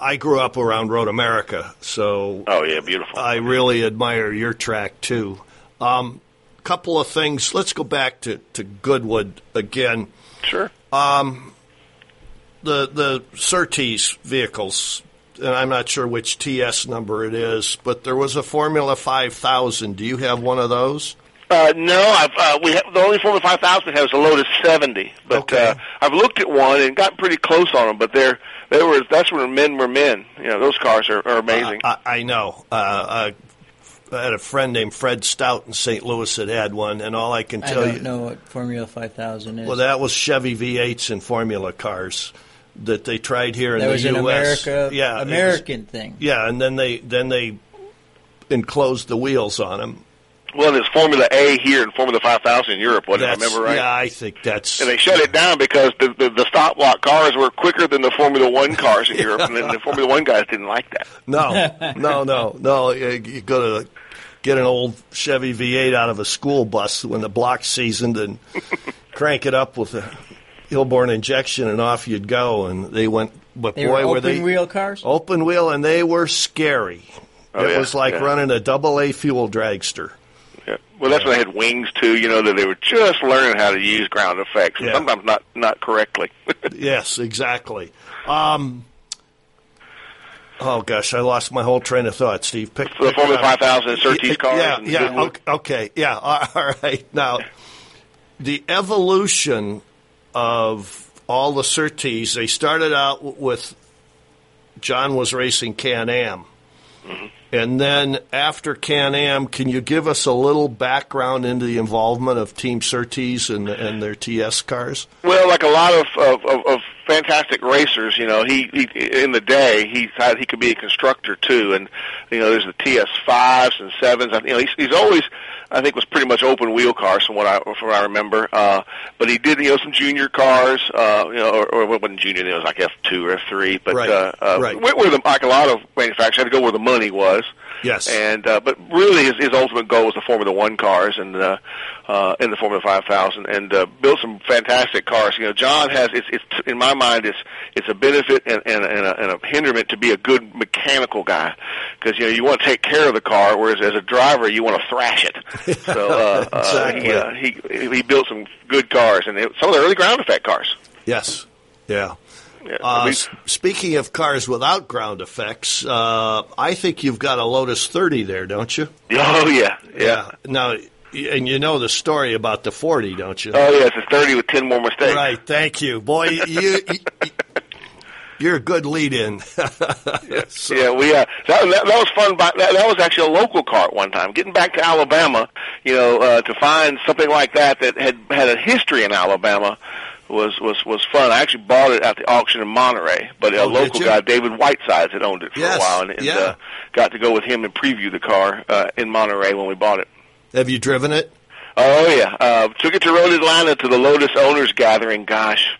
I grew up around Road America, so Oh yeah, beautiful. I really admire your track too. Um, couple of things. Let's go back to, to Goodwood again. Sure. Um, the the Surtees vehicles, and I'm not sure which TS number it is, but there was a Formula 5000. Do you have one of those? Uh, no, I've uh, we have, the only Formula 5000 has a Lotus 70, but Okay. uh, I've looked at one and gotten pretty close on them. But they're they were that's where men were men. You know, those cars are, are amazing. I, I know. Uh, I had a friend named Fred Stout in St. Louis that had one, and all I can I tell don't you. know what Formula 5000 is. Well, that was Chevy V8s and Formula cars that they tried here in That the was an U.S. America, yeah, it was- American thing. Yeah, and then they then they enclosed the wheels on them. well, there's Formula A here and Formula 5000 in Europe. What I remember right? Yeah, I think that's. And they shut it down because the, the the stock block cars were quicker than the Formula One cars in [LAUGHS] Europe, and then the Formula One guys didn't like that. No, [LAUGHS] no, no, no. You, you go to get an old Chevy V8 out of a school bus when the block's seasoned and [LAUGHS] crank it up with a Hilborn injection, and off you'd go. And they went, but They boy, were were they open wheel cars. open wheel, and they were scary. Oh, it yeah, was like yeah. running a double A fuel dragster. Yeah. Well, that's when they had wings too. You know that they were just learning how to use ground effects, and Yeah. sometimes not not correctly. [LAUGHS] yes, exactly. Um, oh gosh, I lost my whole train of thought. Steve, pick the pick Formula it up. 5000 and Surtees Yeah, cars. Yeah, yeah. Okay, okay, yeah. [LAUGHS] All right. Now, the evolution of all the Surtees. They started out with John was racing Can Am. Mm-hmm. And then after Can Am, can you give us a little background into the involvement of Team Surtees and, and their TS cars? Well, like a lot of, of, of, of fantastic racers, you know, he, he in the day he thought he could be a constructor too, and you know, there's the TS fives and sevens. You know, he's, he's always, I think, was pretty much open wheel cars from what I from what I remember. Uh, but he did, you know, some junior cars, uh, you know, or, or it wasn't junior, it was like F two or F three. But Right, uh, uh, right. went where the like a lot of manufacturers had to go where the money was. Yes. And uh, but really, his, his ultimate goal was the Formula One cars and uh, uh, in the Formula Five Thousand, and uh, built some fantastic cars. You know, John has it's, it's in my mind it's it's a benefit and, and, and, a, and a hindrance to be a good mechanical guy because you know you want to take care of the car, whereas as a driver you want to thrash it. [LAUGHS] So uh, Exactly. uh, he, uh, he he built some good cars, and it, some of the early ground effect cars. Yes. Yeah. Yeah, Uh, speaking of cars without ground effects, uh, I think you've got a Lotus 30 there, don't you? [LAUGHS] oh yeah, yeah. Now, y- and you know the story about the 40, don't you? Oh yeah, it's a thirty with ten more mistakes. Right. Thank you, boy. You, you, you're a good lead-in. [LAUGHS] So- Yeah, we uh, that, that that was fun. By, that, that was actually a local car at one time. Getting back to Alabama, you know, uh, to find something like that that had had a history in Alabama was was was fun. I actually bought it at the auction in Monterey, but a Oh, local guy, David Whitesides, had owned it for Yes, a while, and, and yeah. uh, got to go with him and preview the car uh, in Monterey when we bought it. Have you driven it? Oh yeah, uh, took it to Road Atlanta to the Lotus Owners Gathering. Gosh,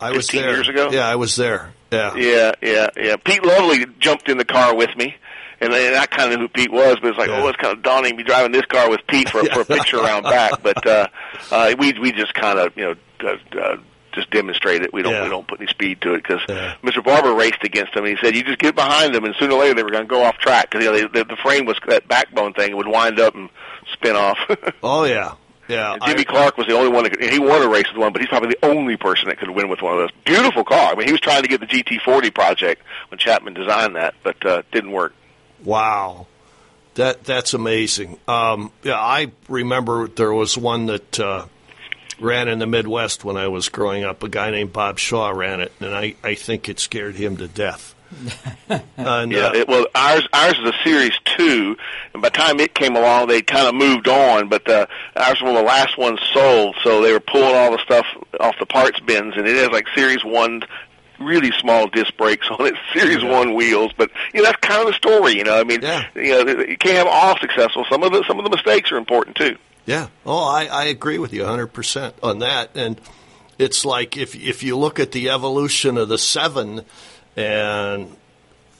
I was there. years ago? Yeah, I was there. Yeah. Yeah, yeah, yeah. Pete Lovely jumped in the car with me, and, and I kind of knew who Pete was, but it's like, Yeah. oh, it's kind of daunting to be driving this car with Pete for, for a picture around back. [LAUGHS] But uh, uh, we we just kind of you know uh, uh, just demonstrate it. We don't Yeah. we don't put any speed to it because Yeah. Mr. Barber raced against him, and he said you just get behind them, and sooner or later they were going to go off track because you know, they, the, the frame was that backbone thing; it would wind up and spin off. [LAUGHS] Oh, yeah. Yeah. And Jimmy I- Clark was the only one that could, and he won a race with one, but he's probably the only person that could win with one of those. Beautiful car. I mean, he was trying to get the GT40 project when Chapman designed that, but uh, didn't work. Wow, that that's amazing. Um, yeah, I remember there was one that uh, ran in the Midwest when I was growing up. A guy named Bob Shaw ran it, and I, I think it scared him to death. [LAUGHS] and, Yeah, uh, it, well, ours ours is a Series Two, and by the time it came along, they kind of moved on. But uh, ours was one of the last ones sold, so they were pulling all the stuff off the parts bins, and it has like Series One, really small disc brakes on it, Series One wheels. But you know, that's kind of the story. You know, I mean, Yeah. you know, you can't have all successful. Some of the some of the mistakes are important too. Yeah. Oh, I, I agree with you 100% on that. And it's like if if you look at the evolution of the 7 and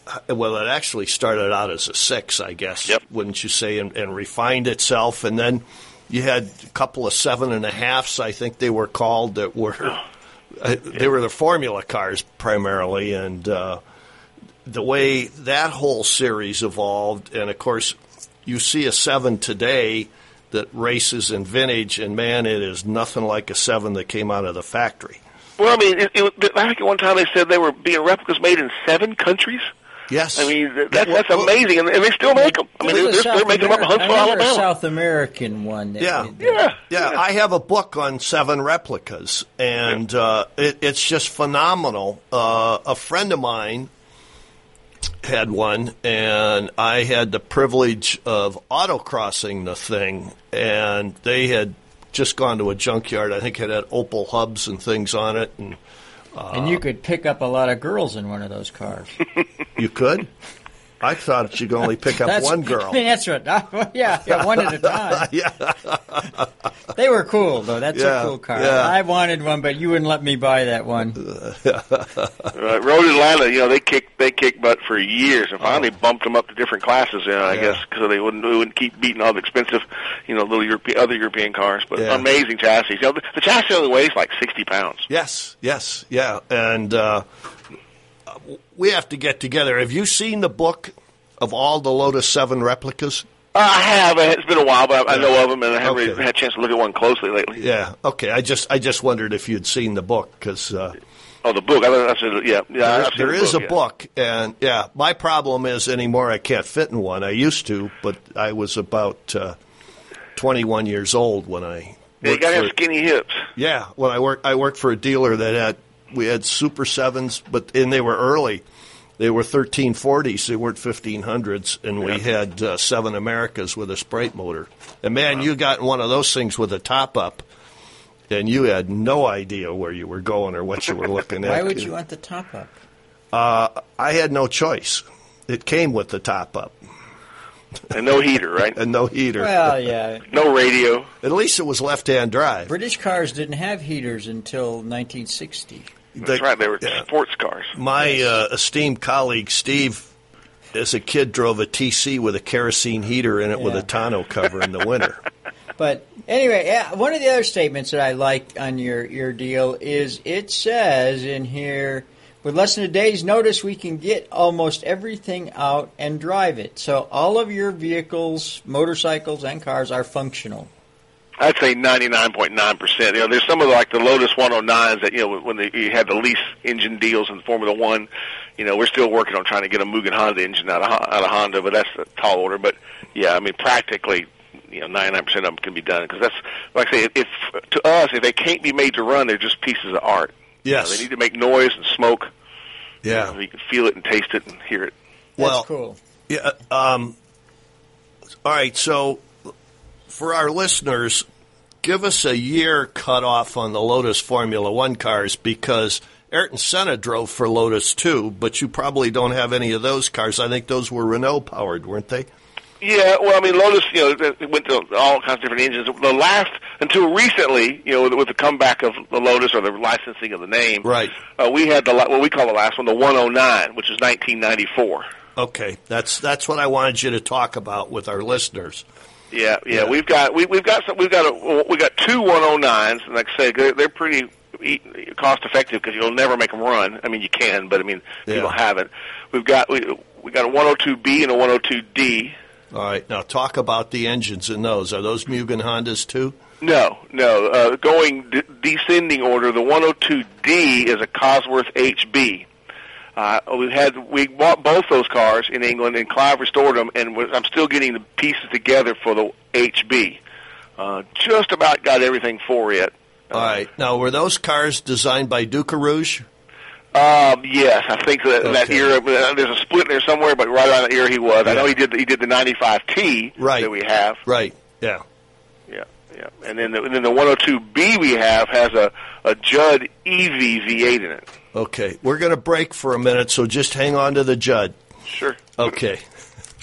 uh, well, it actually started out as a 6, I guess, Yep. wouldn't you say, and, and refined itself. And then you had a couple of seven and a halfs, I think they were called, that were uh, they were the formula cars primarily, and uh, the way that whole series evolved, and of course, you see a seven today that races in vintage, and man, it is nothing like a seven that came out of the factory. Well, I mean, it, it, I think at one time they said they were being replicas made in seven countries. Yes, I mean that's that's amazing, and, and they still make them. I mean, they're, they're, they're making them up in Huntsville, I Alabama. A South American one. That, Yeah. that- yeah, Yeah, I have a book on seven replicas, and uh, it, it's just phenomenal. Uh, a friend of mine had one, and I had the privilege of autocrossing the thing, and they had just gone to a junkyard. I think it had Opel hubs and things on it, and and you uh, could pick up a lot of girls in one of those cars. you could. I thought you could only pick up That's- one girl. I [LAUGHS] mean, that's what. [LAUGHS] yeah, yeah, one at a time. [LAUGHS] yeah, They were cool though. That's Yeah, a cool car. yeah. I wanted one, but you wouldn't let me buy that one. Right, Road Atlanta, you know, they kicked they kicked butt for years, and finally bumped them up to different classes. You know, I Yeah. guess because they wouldn't they wouldn't keep beating all the expensive, you know, little European other European cars. But Yeah. amazing chassis. You know, the, the chassis only weighs like sixty pounds. Yes, yes, yeah. And uh, we have to get together. Have you seen the book of all the Lotus 7 replicas? Uh, I have. It's been a while, but I, know of them, and I haven't Okay. really had a chance to look at one closely lately. Yeah, okay. I just I just wondered if you'd seen the book because uh, Oh, the book. I, I said, yeah, yeah. there, there the is book, a yeah. book, and yeah, my problem is anymore I can't fit in one. I used to, but I was about uh, 21 years old when I. Yeah, you gotta have skinny hips. Yeah, when I worked, I worked for a dealer that had we had Super Sevens, but and they were early. They were thirteen forties. They weren't fifteen hundreds, and we had uh, seven Americas with a Sprite motor. And man, you got one of those things with a top up, and you had no idea where you were going or what you were looking [LAUGHS] at. Why would you want the top up? Uh, I had no choice. It came with the top up And no heater, right? [LAUGHS] and no heater. Well, [LAUGHS] yeah. No radio. At least it was left-hand drive. British cars didn't have heaters until 1960. That's The- right. They were yeah. sports cars. My uh, esteemed colleague Steve, as a kid, drove a TC with a kerosene heater in it with a tonneau cover in the winter. [LAUGHS] But anyway, yeah, one of the other statements that I like on your, your deal is it says in here, with less than a day's notice, we can get almost everything out and drive it. So all of your vehicles, motorcycles, and cars are functional. I'd say 99.9%. You know, there's some of the, like the Lotus 109s that, you know, when they, you had the lease engine deals in Formula One, you know, we're still working on trying to get a Mugen Honda engine out of, out of Honda, but that's a tall order. But yeah, I mean, practically, you know, 99% of them can be done because that's, like I say, if, to us, if they can't be made to run, they're just pieces of art. You know, Yes. they need to make noise and smoke. Yeah. You, know, you can feel it and taste it and hear it. That's Well, cool. Yeah. Um, all right. So, for our listeners, give us a year cutoff on the Lotus Formula One cars because Ayrton Senna drove for Lotus too, but you probably don't have any of those cars. I think those were Renault powered, weren't they? Yeah, well, I mean, Lotus, you know, it went to all kinds of different engines. The last, until recently, you know, with, the comeback of the Lotus or the licensing of the name, Right. Uh, we had the what we call the last one, the 109, which is 1994. Okay, that's that's what I wanted you to talk about with our listeners. Yeah, yeah, we've got we, we've got some, we've got a, we got two 109s, and like I say, they're, they're pretty cost effective because you'll never make them run. I mean, you can, but I mean, Yeah. people haven't. We've got we we got a 102B and a 102D. All right, now talk about the engines in those. Are those Mugen Hondas too? No, no. Uh, going d- descending order, the 102D is a Cosworth HB. Uh, we had we bought both those cars in England, and Clive restored them, and I'm still getting the pieces together for the HB. Uh, just about got everything for it. All right, now were those cars designed by Ducarouge? Um, yes, I think that that era. uh, There's a split there somewhere, but right around that era he was. I know he did. The, he did the 95T Right. that we have. Right. Yeah. Yeah, yeah. And then the, and then the 102B we have has a a Judd EV V8 in it. Okay, we're going to break for a minute, so just hang on to the Judd. Sure. Okay.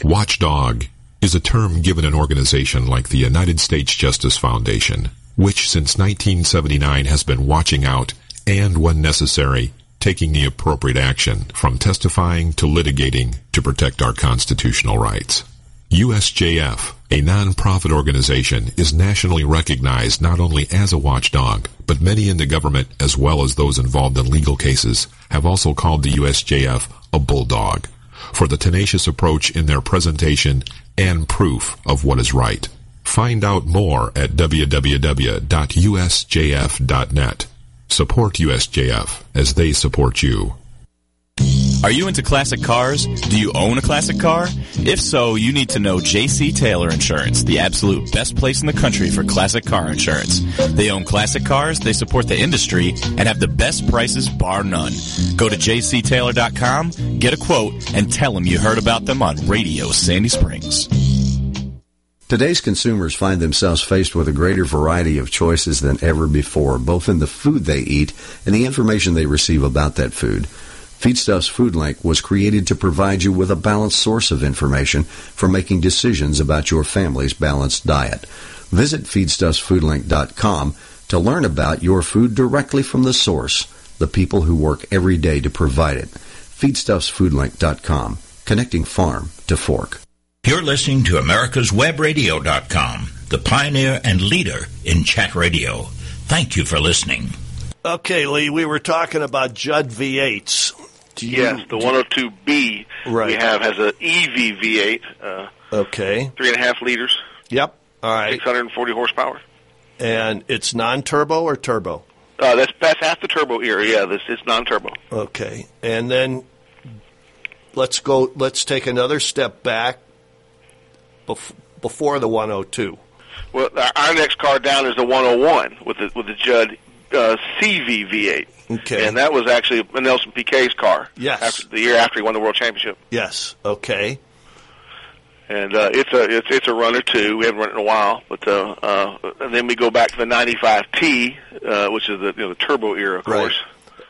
Watchdog is a term given an organization like the United States Justice Foundation, which since 1979 has been watching out and, when necessary, taking the appropriate action from testifying to litigating to protect our constitutional rights. USJF, a non-profit organization, is nationally recognized not only as a watchdog, but many in the government, as well as those involved in legal cases, have also called the USJF a bulldog for the tenacious approach in their presentation and proof of what is right. Find out more at www.usjf.net. Support USJF as they support you. Are you into classic cars? Do you own a classic car? If so, you need to know JC Taylor Insurance, the absolute best place in the country for classic car insurance. They own classic cars, they support the industry, and have the best prices bar none. Go to jctaylor.com, get a quote, and tell them you heard about them on Radio Sandy Springs. Today's consumers find themselves faced with a greater variety of choices than ever before, both in the food they eat and the information they receive about that food. Feedstuffs Food Link was created to provide you with a balanced source of information for making decisions about your family's balanced diet. Visit feedstuffsfoodlink.com to learn about your food directly from the source, the people who work every day to provide it. Feedstuffsfoodlink.com, connecting farm to fork. You're listening to americaswebradio.com, the pioneer and leader in chat radio. Thank you for listening. Okay, Lee, we were talking about Judd V8s. Do you, yes, the 102B Right. we have has a EV V8, uh, Okay. three and a half liters, Yep. All right. 640 horsepower. And it's non-turbo or turbo? Uh, that's that's half the turbo era. Yeah, this is non-turbo. Okay. And then let's go. Let's take another step back. Bef- before the 102. Well, our- our next car down is the 101 with the with the Judd uh, CV V8. Okay. And that was actually Nelson Piquet's car. Yes. After, the year after he won the world championship. Yes. Okay. And uh, it's a it's it's a runner too. We haven't run it in a while, but uh, uh, and then we go back to the '95T, uh, which is the you know the turbo era, of Right. course,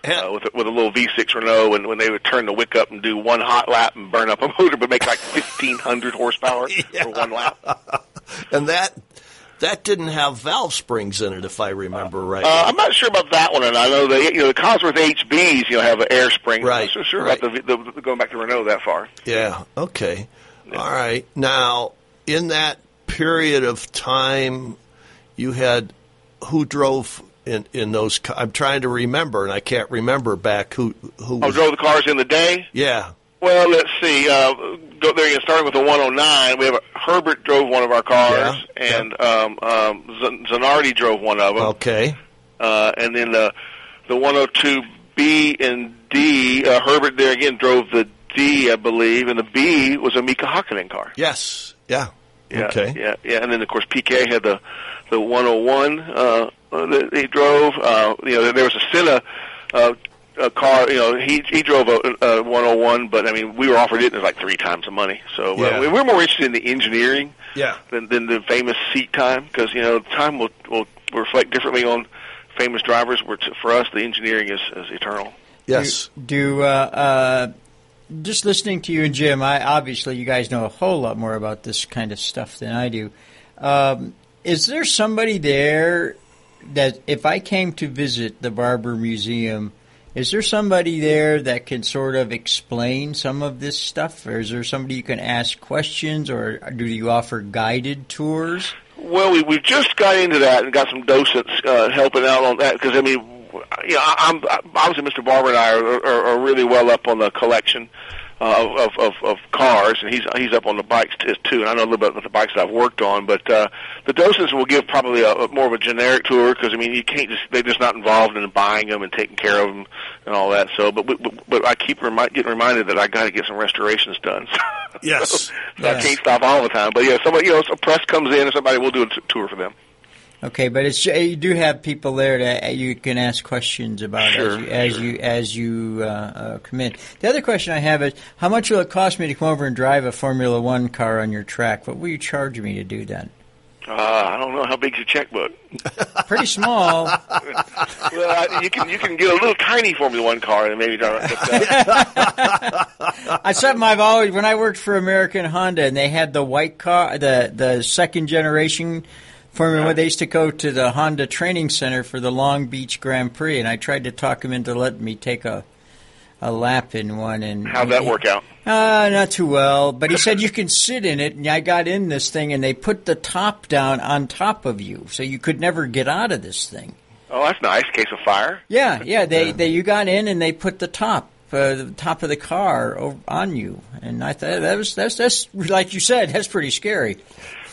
uh, with a, with a little V6 Renault, and when they would turn the wick up and do one hot lap and burn up a [LAUGHS] motor, but make like 1,500 horsepower [LAUGHS] for one lap. [LAUGHS] And that that didn't have valve springs in it, if I remember right. Uh, I'm not sure about that one, and I know the you know the Cosworth HBs you know have an air spring. Right, I'm not so sure about the, the, the going back to Renault that far. Yeah. Okay. All right. Now, in that period of time, you had who drove in in those. I'm trying to remember, and I can't remember back who who. I Was, drove the cars in the day. yeah. Well, let's see. Uh, go there again. Starting with the 109, we have a, Herbert drove one of our cars, Yeah, and um, um, Zanardi drove one of them. Okay. Uh, and then the the 102B and D, uh, Herbert there again drove the D, I believe, and the B was a Mika Hakkinen car. Yes. Yeah. Yeah, Okay. Yeah, yeah, and then of course PK had the the 101 uh, that he drove. Uh, you know, there was a Senna uh, a car. You know, he he drove a, a 101, but I mean, we were offered it and it was like three times the money. So uh, we, we're more interested in the engineering Yeah. than than the famous seat time because you know time will will reflect differently on famous drivers. Where t- for us, the engineering is, is eternal. Yes. Do, do uh, uh, just listening to you and Jim, I obviously you guys know a whole lot more about this kind of stuff than I do. Um, is there somebody there that if I came to visit the Barber Museum, is there somebody there that can sort of explain some of this stuff, or is there somebody you can ask questions, or do you offer guided tours? Well, we we just got into that and got some docents uh, helping out on that because I mean, you know, I'm obviously Mr. Barber and I are, are, are really well up on the collection uh, of, of of cars, and he's he's up on the bikes too. And I know a little bit about the bikes that I've worked on, but uh, the docents will give probably a, a more of a generic tour because I mean, you can't just they're just not involved in buying them and taking care of them and all that. So, but but, but I keep remi- getting reminded that I got to get some restorations done. [LAUGHS] Yes. so I can't stop all the time. But yeah, somebody you know, a press comes in and somebody will do a t- tour for them. Okay, but it's you do have people there that you can ask questions about Sure, as you as sure. you as you uh, uh, come in. The other question I have is, how much will it cost me to come over and drive a Formula One car on your track? What will you charge me to do that? Uh, I don't know how big's your checkbook. [LAUGHS] Pretty small. [LAUGHS] well, I, you can you can get a little tiny Formula One car and maybe drive it. [LAUGHS] But, uh, something I've always when I worked for American Honda and they had the white car, the the second generation Formula One. They used to go to the Honda Training Center for the Long Beach Grand Prix, and I tried to talk him into letting me take a a lap in one. And How'd that work out? Uh, not too well. But he said you can sit in it, and I got in this thing, and they put the top down on top of you, so you could never get out of this thing. Oh, that's nice. Case of fire. Yeah, yeah. [LAUGHS] They they you got in, and they put the top. Uh, the top of the car over, on you, and I thought that was that's that's like you said, that's pretty scary.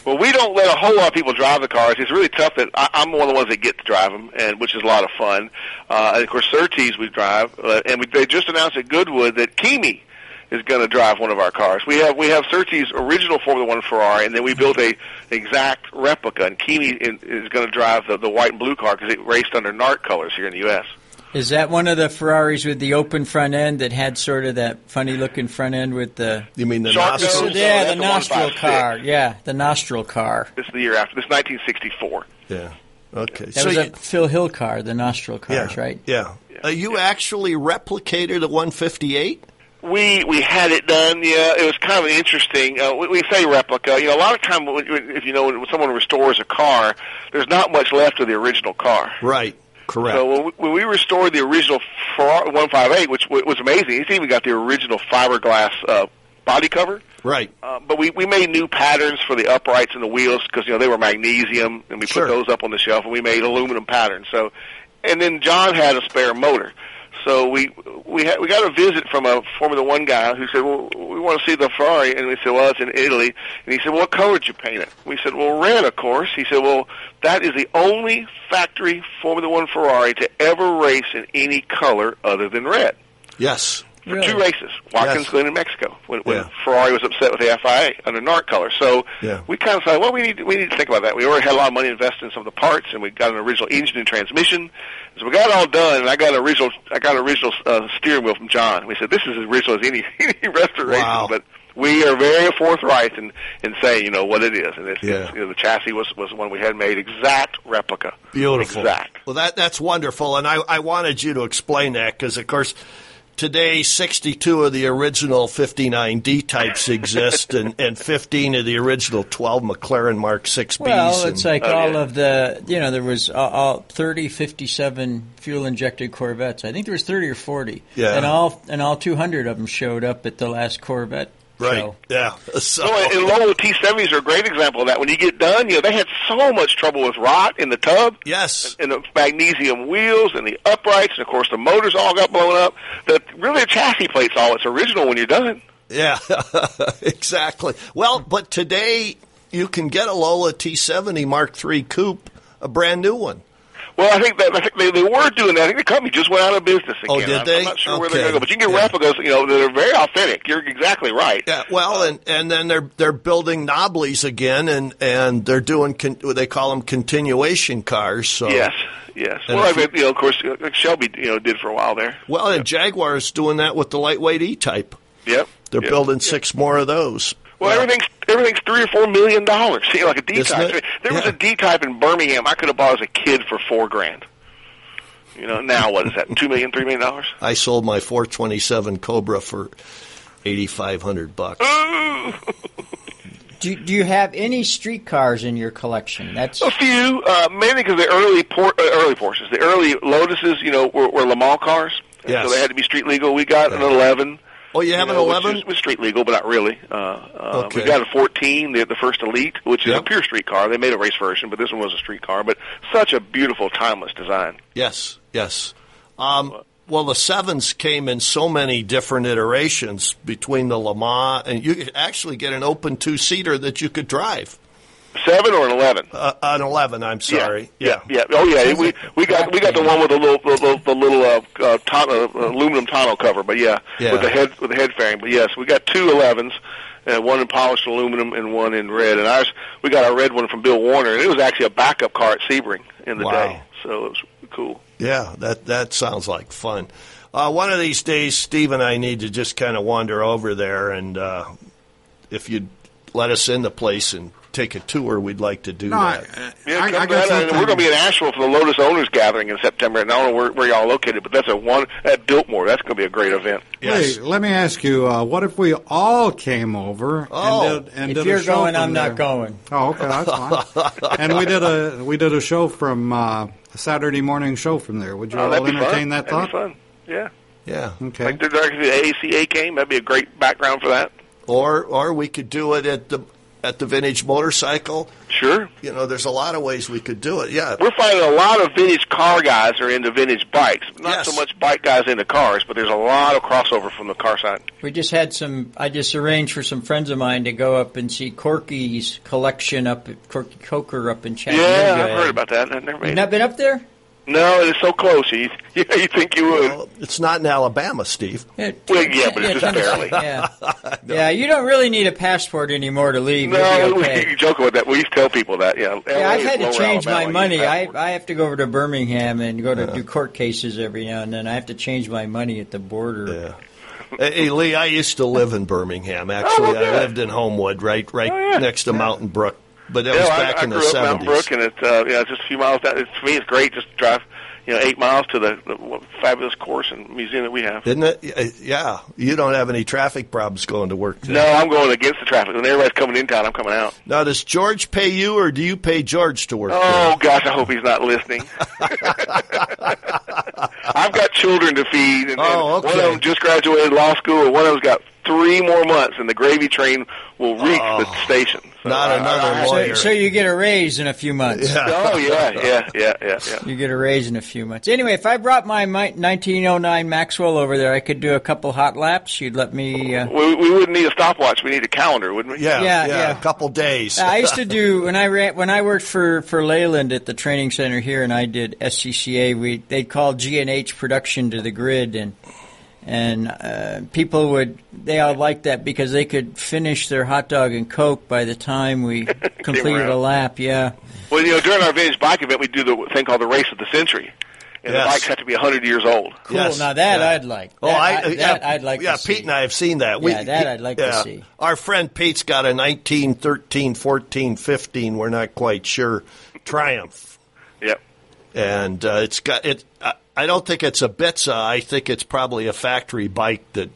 Well, we don't let a whole lot of people drive the cars. It's really tough that I, I'm one of the ones that get to drive them, and which is a lot of fun. Uh, and of course, Surtees we drive, uh, and we, they just announced at Goodwood that Kimi is going to drive one of our cars. We have we have Surtees original Formula One Ferrari, and then we built a exact replica. And Kimi is going to drive the, the white and blue car because it raced under NART colors here in the U.S. Is that one of the Ferraris with the open front end that had sort of that funny looking front end with the? You mean the Shark nostrils? nose? Yeah, that's the the nostril car. Yeah, the nostril car. This is the year after. This is 1964. Yeah. Okay. That so was you, a Phil Hill car, the nostril cars, yeah, right? Yeah. Uh, you actually replicated a 158? We we had it done. Yeah, it was kind of interesting. Uh, we, we say replica. You know, a lot of time when, when- if you know when someone restores a car, there's not much left of the original car. Right. Correct. So when we, when we restored the original Ferrari 158, which was amazing, it's even got the original fiberglass uh, body cover. right. Uh, but we, we made new patterns for the uprights and the wheels because you know they were magnesium, and we Sure. put those up on the shelf, and we made aluminum patterns. So, and then John had a spare motor, so we we had, we got a visit from a Formula One guy who said, "Well, we want to see the Ferrari," and we said, "Well, it's in Italy," and he said, "Well, what color did you paint it?" We said, "Well, red, of course." He said, "Well, that is the only factory Formula One Ferrari to ever race in any color other than red." Yes. For Really? two races, Watkins Yes. Glen in Mexico, when, when Yeah. Ferrari was upset with the FIA under NART color. So Yeah. we kind of said, well, we need we need to think about that. We already had a lot of money invested in some of the parts, and we got an original engine and transmission. So we got it all done, and I got an original I got an original uh, steering wheel from John. We said this is as original as any [LAUGHS] any restoration, Wow. but. We are very forthright in, in saying, you know, what it is, and it's, Yeah. it's, you know, the chassis was was one we had made exact replica. Beautiful. Exact. Well, that that's wonderful, and I, I wanted you to explain that because, of course, today 62 of the original 59 D types exist, and, and 15 of the original 12 McLaren Mark 6Bs. Well, it's and- like Oh, all yeah. of the, you know, there was uh, all 30, 57 fuel injected Corvettes. I think there was 30 or 40. Yeah. And all and all 200 of them showed up at the last Corvette right, show. yeah. [LAUGHS] So, Oh, and Lola T70s are a great example of that. When you get done, you know, they had so much trouble with rot in the tub. yes, and the magnesium wheels and the uprights, and of course the motors all got blown up. The really the chassis plate's all it's original when you're done. yeah, [LAUGHS] exactly. Well, but today you can get a Lola T70 Mark III coupe, a brand new one. Well, I think that I think they, they were doing that. I think the company just went out of business again. Oh, did I'm, they? I'm not sure where they're going to go, but you can get Yeah. replicas, you know, they're very authentic. You're exactly right. Yeah, well, and and then they're they're building Knobblies again, and and they're doing con- what they call them continuation cars. So Yes, yes. And well, I you- mean, you know, of course, uh, Shelby, you know, did for a while there. well, and Jaguar is doing that with the lightweight E type. Yep. They're Yep. building six more of those. Well, everything's everything's three or four million dollars. See, like a D Isn't type. it? There was a D type in Birmingham I could have bought as a kid for four grand. You know, now what is that? [LAUGHS] Two million, three million dollars? I sold my 427 Cobra for 8,500 bucks. [LAUGHS] Do, do you have any street cars in your collection? That's A few, uh, mainly because the early por- uh, early Porsches, the early Lotuses, you know, were, were Le Mans cars, Yes. so they had to be street legal. We got an eleven. Oh, you have an know, which 11? is- was street legal, but not really. Uh, uh, Okay. We got a 14, the, the first Elite, which is Yep. a pure street car. They made a race version, but this one was a street car. But such a beautiful, timeless design. Yes, yes. Um, well, the sevens came in so many different iterations between the Le Mans, and you could actually get an open two seater that you could drive. Seven or an eleven? Uh, an 11, I'm sorry. Yeah, yeah. Oh, yeah. We we got we got the one with the little the, little- the little uh, uh, ton, uh, aluminum tonneau cover, but yeah, Yeah. with the head with the head fairing. But yes, we got two 11s, uh, one in polished aluminum and one in red. And ours, we got our red one from Bill Warner, and it was actually a backup car at Sebring in the Wow. day, so it was cool. Yeah, that that sounds like fun. Uh, one of these days, Steve and I need to just kind of wander over there, and uh, if you'd let us in the place and take a tour, we'd like to do No, I, that. Yeah, I, I got down, and something. we're going to be in Asheville for the Lotus Owners Gathering in September. And I don't know where, where y'all are located, but that's a one at Biltmore. That's going to be a great event. yes. Hey, let me ask you, uh, what if we all came over Oh, and did, and if did you're a show going, I'm not going. Oh, okay, that's fine. [LAUGHS] and we did a we did a show from uh, a Saturday morning show from there. Would you Oh, all entertain fun. that that'd thought? Be fun. Yeah. Yeah. Okay. Like the directly the ACA came, that'd be a great background for that. Or or we could do it at the at the vintage motorcycle. Sure. You know, there's a lot of ways we could do it. Yeah. We're finding a lot of vintage car guys are into vintage bikes. Not Yes. so much bike guys into cars, but there's a lot of crossover from the car side. We just had some. I just arranged for some friends of mine to go up and see Corky's collection up at Corky Coker up in Chattanooga. Yeah, I've heard about that. I've never You've not been up there? No, it's so close. You, [LAUGHS] you, you think you would? Well, it's not in Alabama, Steve. Yeah, Well, yeah, but it's just barely. Yeah. [LAUGHS] yeah, you don't really need a passport anymore to leave. No, You'll we, okay. [LAUGHS] joke about that. We used to tell people that. Yeah, Yeah, LA I've had to lower change my money. I. I have to go over to Birmingham and go to do court cases every now and then. I have to change my money at the border. Yeah. Hey, hey, Lee, I used to live in Birmingham. Oh, actually, Oh, okay. I lived in Homewood, right, right Oh, yeah. next to Mountain Brook. But that was back I, in I grew up in seventies. Brook, and it's uh, yeah, it's just a few miles down. It's, for me, it's great just to drive, you know, eight miles to the, the fabulous course and museum that we have. Isn't it? Yeah, you don't have any traffic problems going to work. No, I'm going against the traffic. When everybody's coming in town, I'm coming out. Now, does George pay you, or do you pay George to work? Oh gosh, I hope he's not listening. [LAUGHS] I've got children to feed, and, and Oh, okay. one of them just graduated law school, and one of them's got three more months, and the gravy train will reach the station. So Oh, Not I- another I- I- So, lawyer. so you get a raise in a few months. Oh yeah, yeah, yeah, yeah, yeah. You get a raise in a few months. Anyway, if I brought my mi- 1909 Maxwell over there, I could do a couple hot laps. You'd let me. Uh, We, we wouldn't need a stopwatch. We need a calendar, wouldn't we? yeah, Yeah, yeah, yeah. a couple days. I used to [LAUGHS] do when I ran when I worked for for Leyland at the training center here, and I did SCCA. We they'd call G and H production to the grid, and and uh, people would they all liked that because they could finish their hot dog and coke by the time we [LAUGHS] completed a lap. Yeah, Well, you know, during our vintage bike event, we do the thing called the race of the century, and Yes. the bikes have to be 100 years old. cool. Yes, now that yeah. I'd like. Oh, That- I, I- yeah, that I'd like. Yeah, to see. Pete and I have seen that. Yeah, that I'd like to see. Our friend Pete's got a 1913, 14, 15. We're not quite sure. Triumph, Yep. and uh, it's got it. I, I don't think it's a Bitsa. I think it's probably a factory bike that.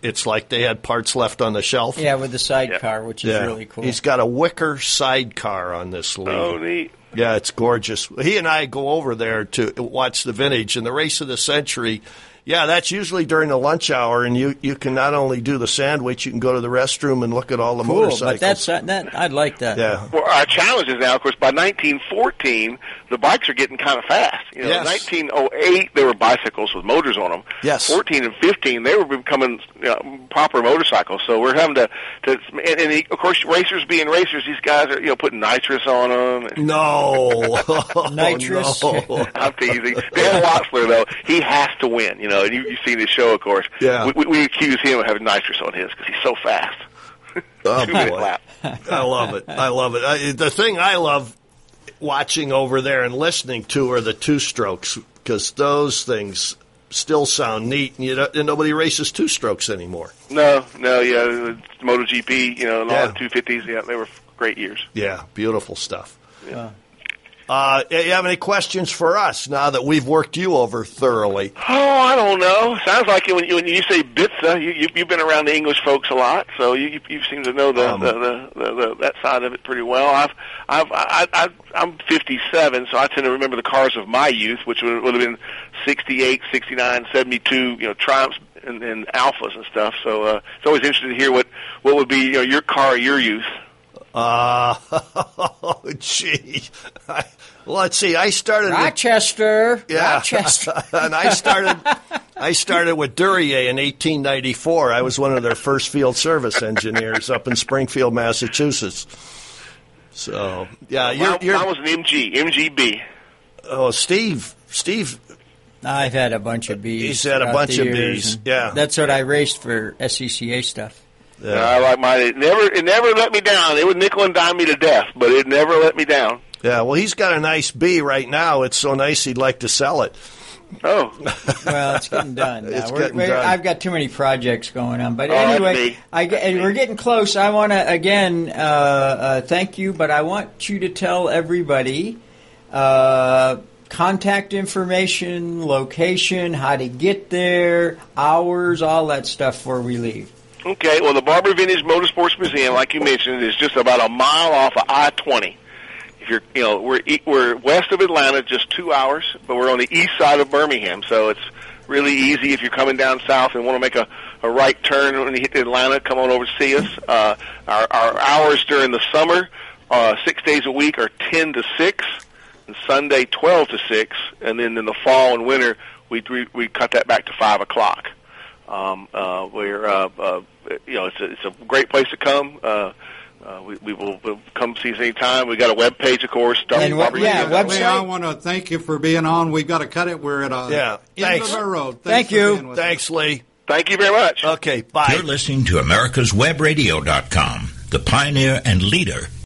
It's like they had parts left on the shelf. Yeah, with the sidecar, which is Yeah. really cool. He's got a wicker sidecar on this lead. Oh, neat. Yeah, it's gorgeous. He and I go over there to watch the vintage and the race of the century. Yeah, that's usually during the lunch hour, and you, you can not only do the sandwich, you can go to the restroom and look at all the cool, motorcycles. but that's uh, that. I'd like that. yeah, Well, our challenge is now, of course, by 1914, the bikes are getting kind of fast. You know, Yes. 1908, there were bicycles with motors on them. Yes. 14 and 15, they were becoming you know, proper motorcycles. So we're having to, to and, and of course, racers being racers, these guys are, you know, putting nitrous on them. And, no [LAUGHS] Nitrous. [LAUGHS] no. I'm teasing. Dan Watsler, though, he has to win. You know, and you, you've seen his show, of course. Yeah. We, we, we accuse him of having nitrous on his because he's so fast. Oh, [LAUGHS] Two boy. lap. I love it. I love it. I, the thing I love watching over there and listening to are the two strokes because those things still sound neat, and, you don't, and nobody races two strokes anymore. No, no, yeah, MotoGP, you know, and Yeah. all the 250s, yeah, they were great years. Yeah, beautiful stuff. Uh, you have any questions for us now that we've worked you over thoroughly? Oh, I don't know. Sounds like when you, when you say Bitsa, you, you, you've been around the English folks a lot, so you, you, you seem to know the, Um, the, the, the, the that side of it pretty well. I've, I've, I, I, I'm 57, so I tend to remember the cars of my youth, which would, would have been 68, 69, 72, you know, Triumphs and, and Alfas and stuff. So uh, it's always interesting to hear what what would be you know your car of your youth. Uh, [LAUGHS] gee. I, let's see. I started with Rochester, Yeah. Rochester. [LAUGHS] and I started I started with Duryea in 1894. I was one of their first field service engineers up in Springfield, Massachusetts. So, yeah, you're, Mine, you're mine was an MG, MGB. oh, Steve, Steve, I've had a bunch of bees. He's had a bunch of years, bees, yeah. that's what I raced for SCCA stuff. Uh, I like mine. It never, it never let me down. It would nickel and dime me to death, but it never let me down. yeah, well, he's got a nice bee right now. It's so nice he'd like to sell it. Oh, [LAUGHS] Well, it's getting done. Now. It's We're- getting we're- done. I've got too many projects going on. But Oh, anyway, me. I, get- we're getting close. I want to again uh, uh, thank you, but I want you to tell everybody uh, contact information, location, how to get there, hours, all that stuff before we leave. Okay. Well, the Barber Vintage Motorsports Museum, like you mentioned, is just about a mile off of I-20. If you're, you know, we're we're west of Atlanta, just two hours, but we're on the east side of Birmingham, so it's really easy if you're coming down south and want to make a, a right turn when you hit Atlanta. Come on over to see us. Uh, our, our hours during the summer, uh, six days a week, are ten to six, and Sunday twelve to six, and then in the fall and winter we we, we cut that back to five o'clock. Um, uh, we're uh, uh, you know it's a, it's a great place to come. Uh, uh, we, we will we'll come see us anytime. We got a web page, of course. And what- yeah, Well, website. I want to thank you for being on. We've got to cut it. We're at a Yeah, end thanks. of our road. Thank Thanks for you. being with us. Thanks, Lee. Thank you very much. Okay, bye. You're listening to America'sWebRadio.com, the pioneer and leader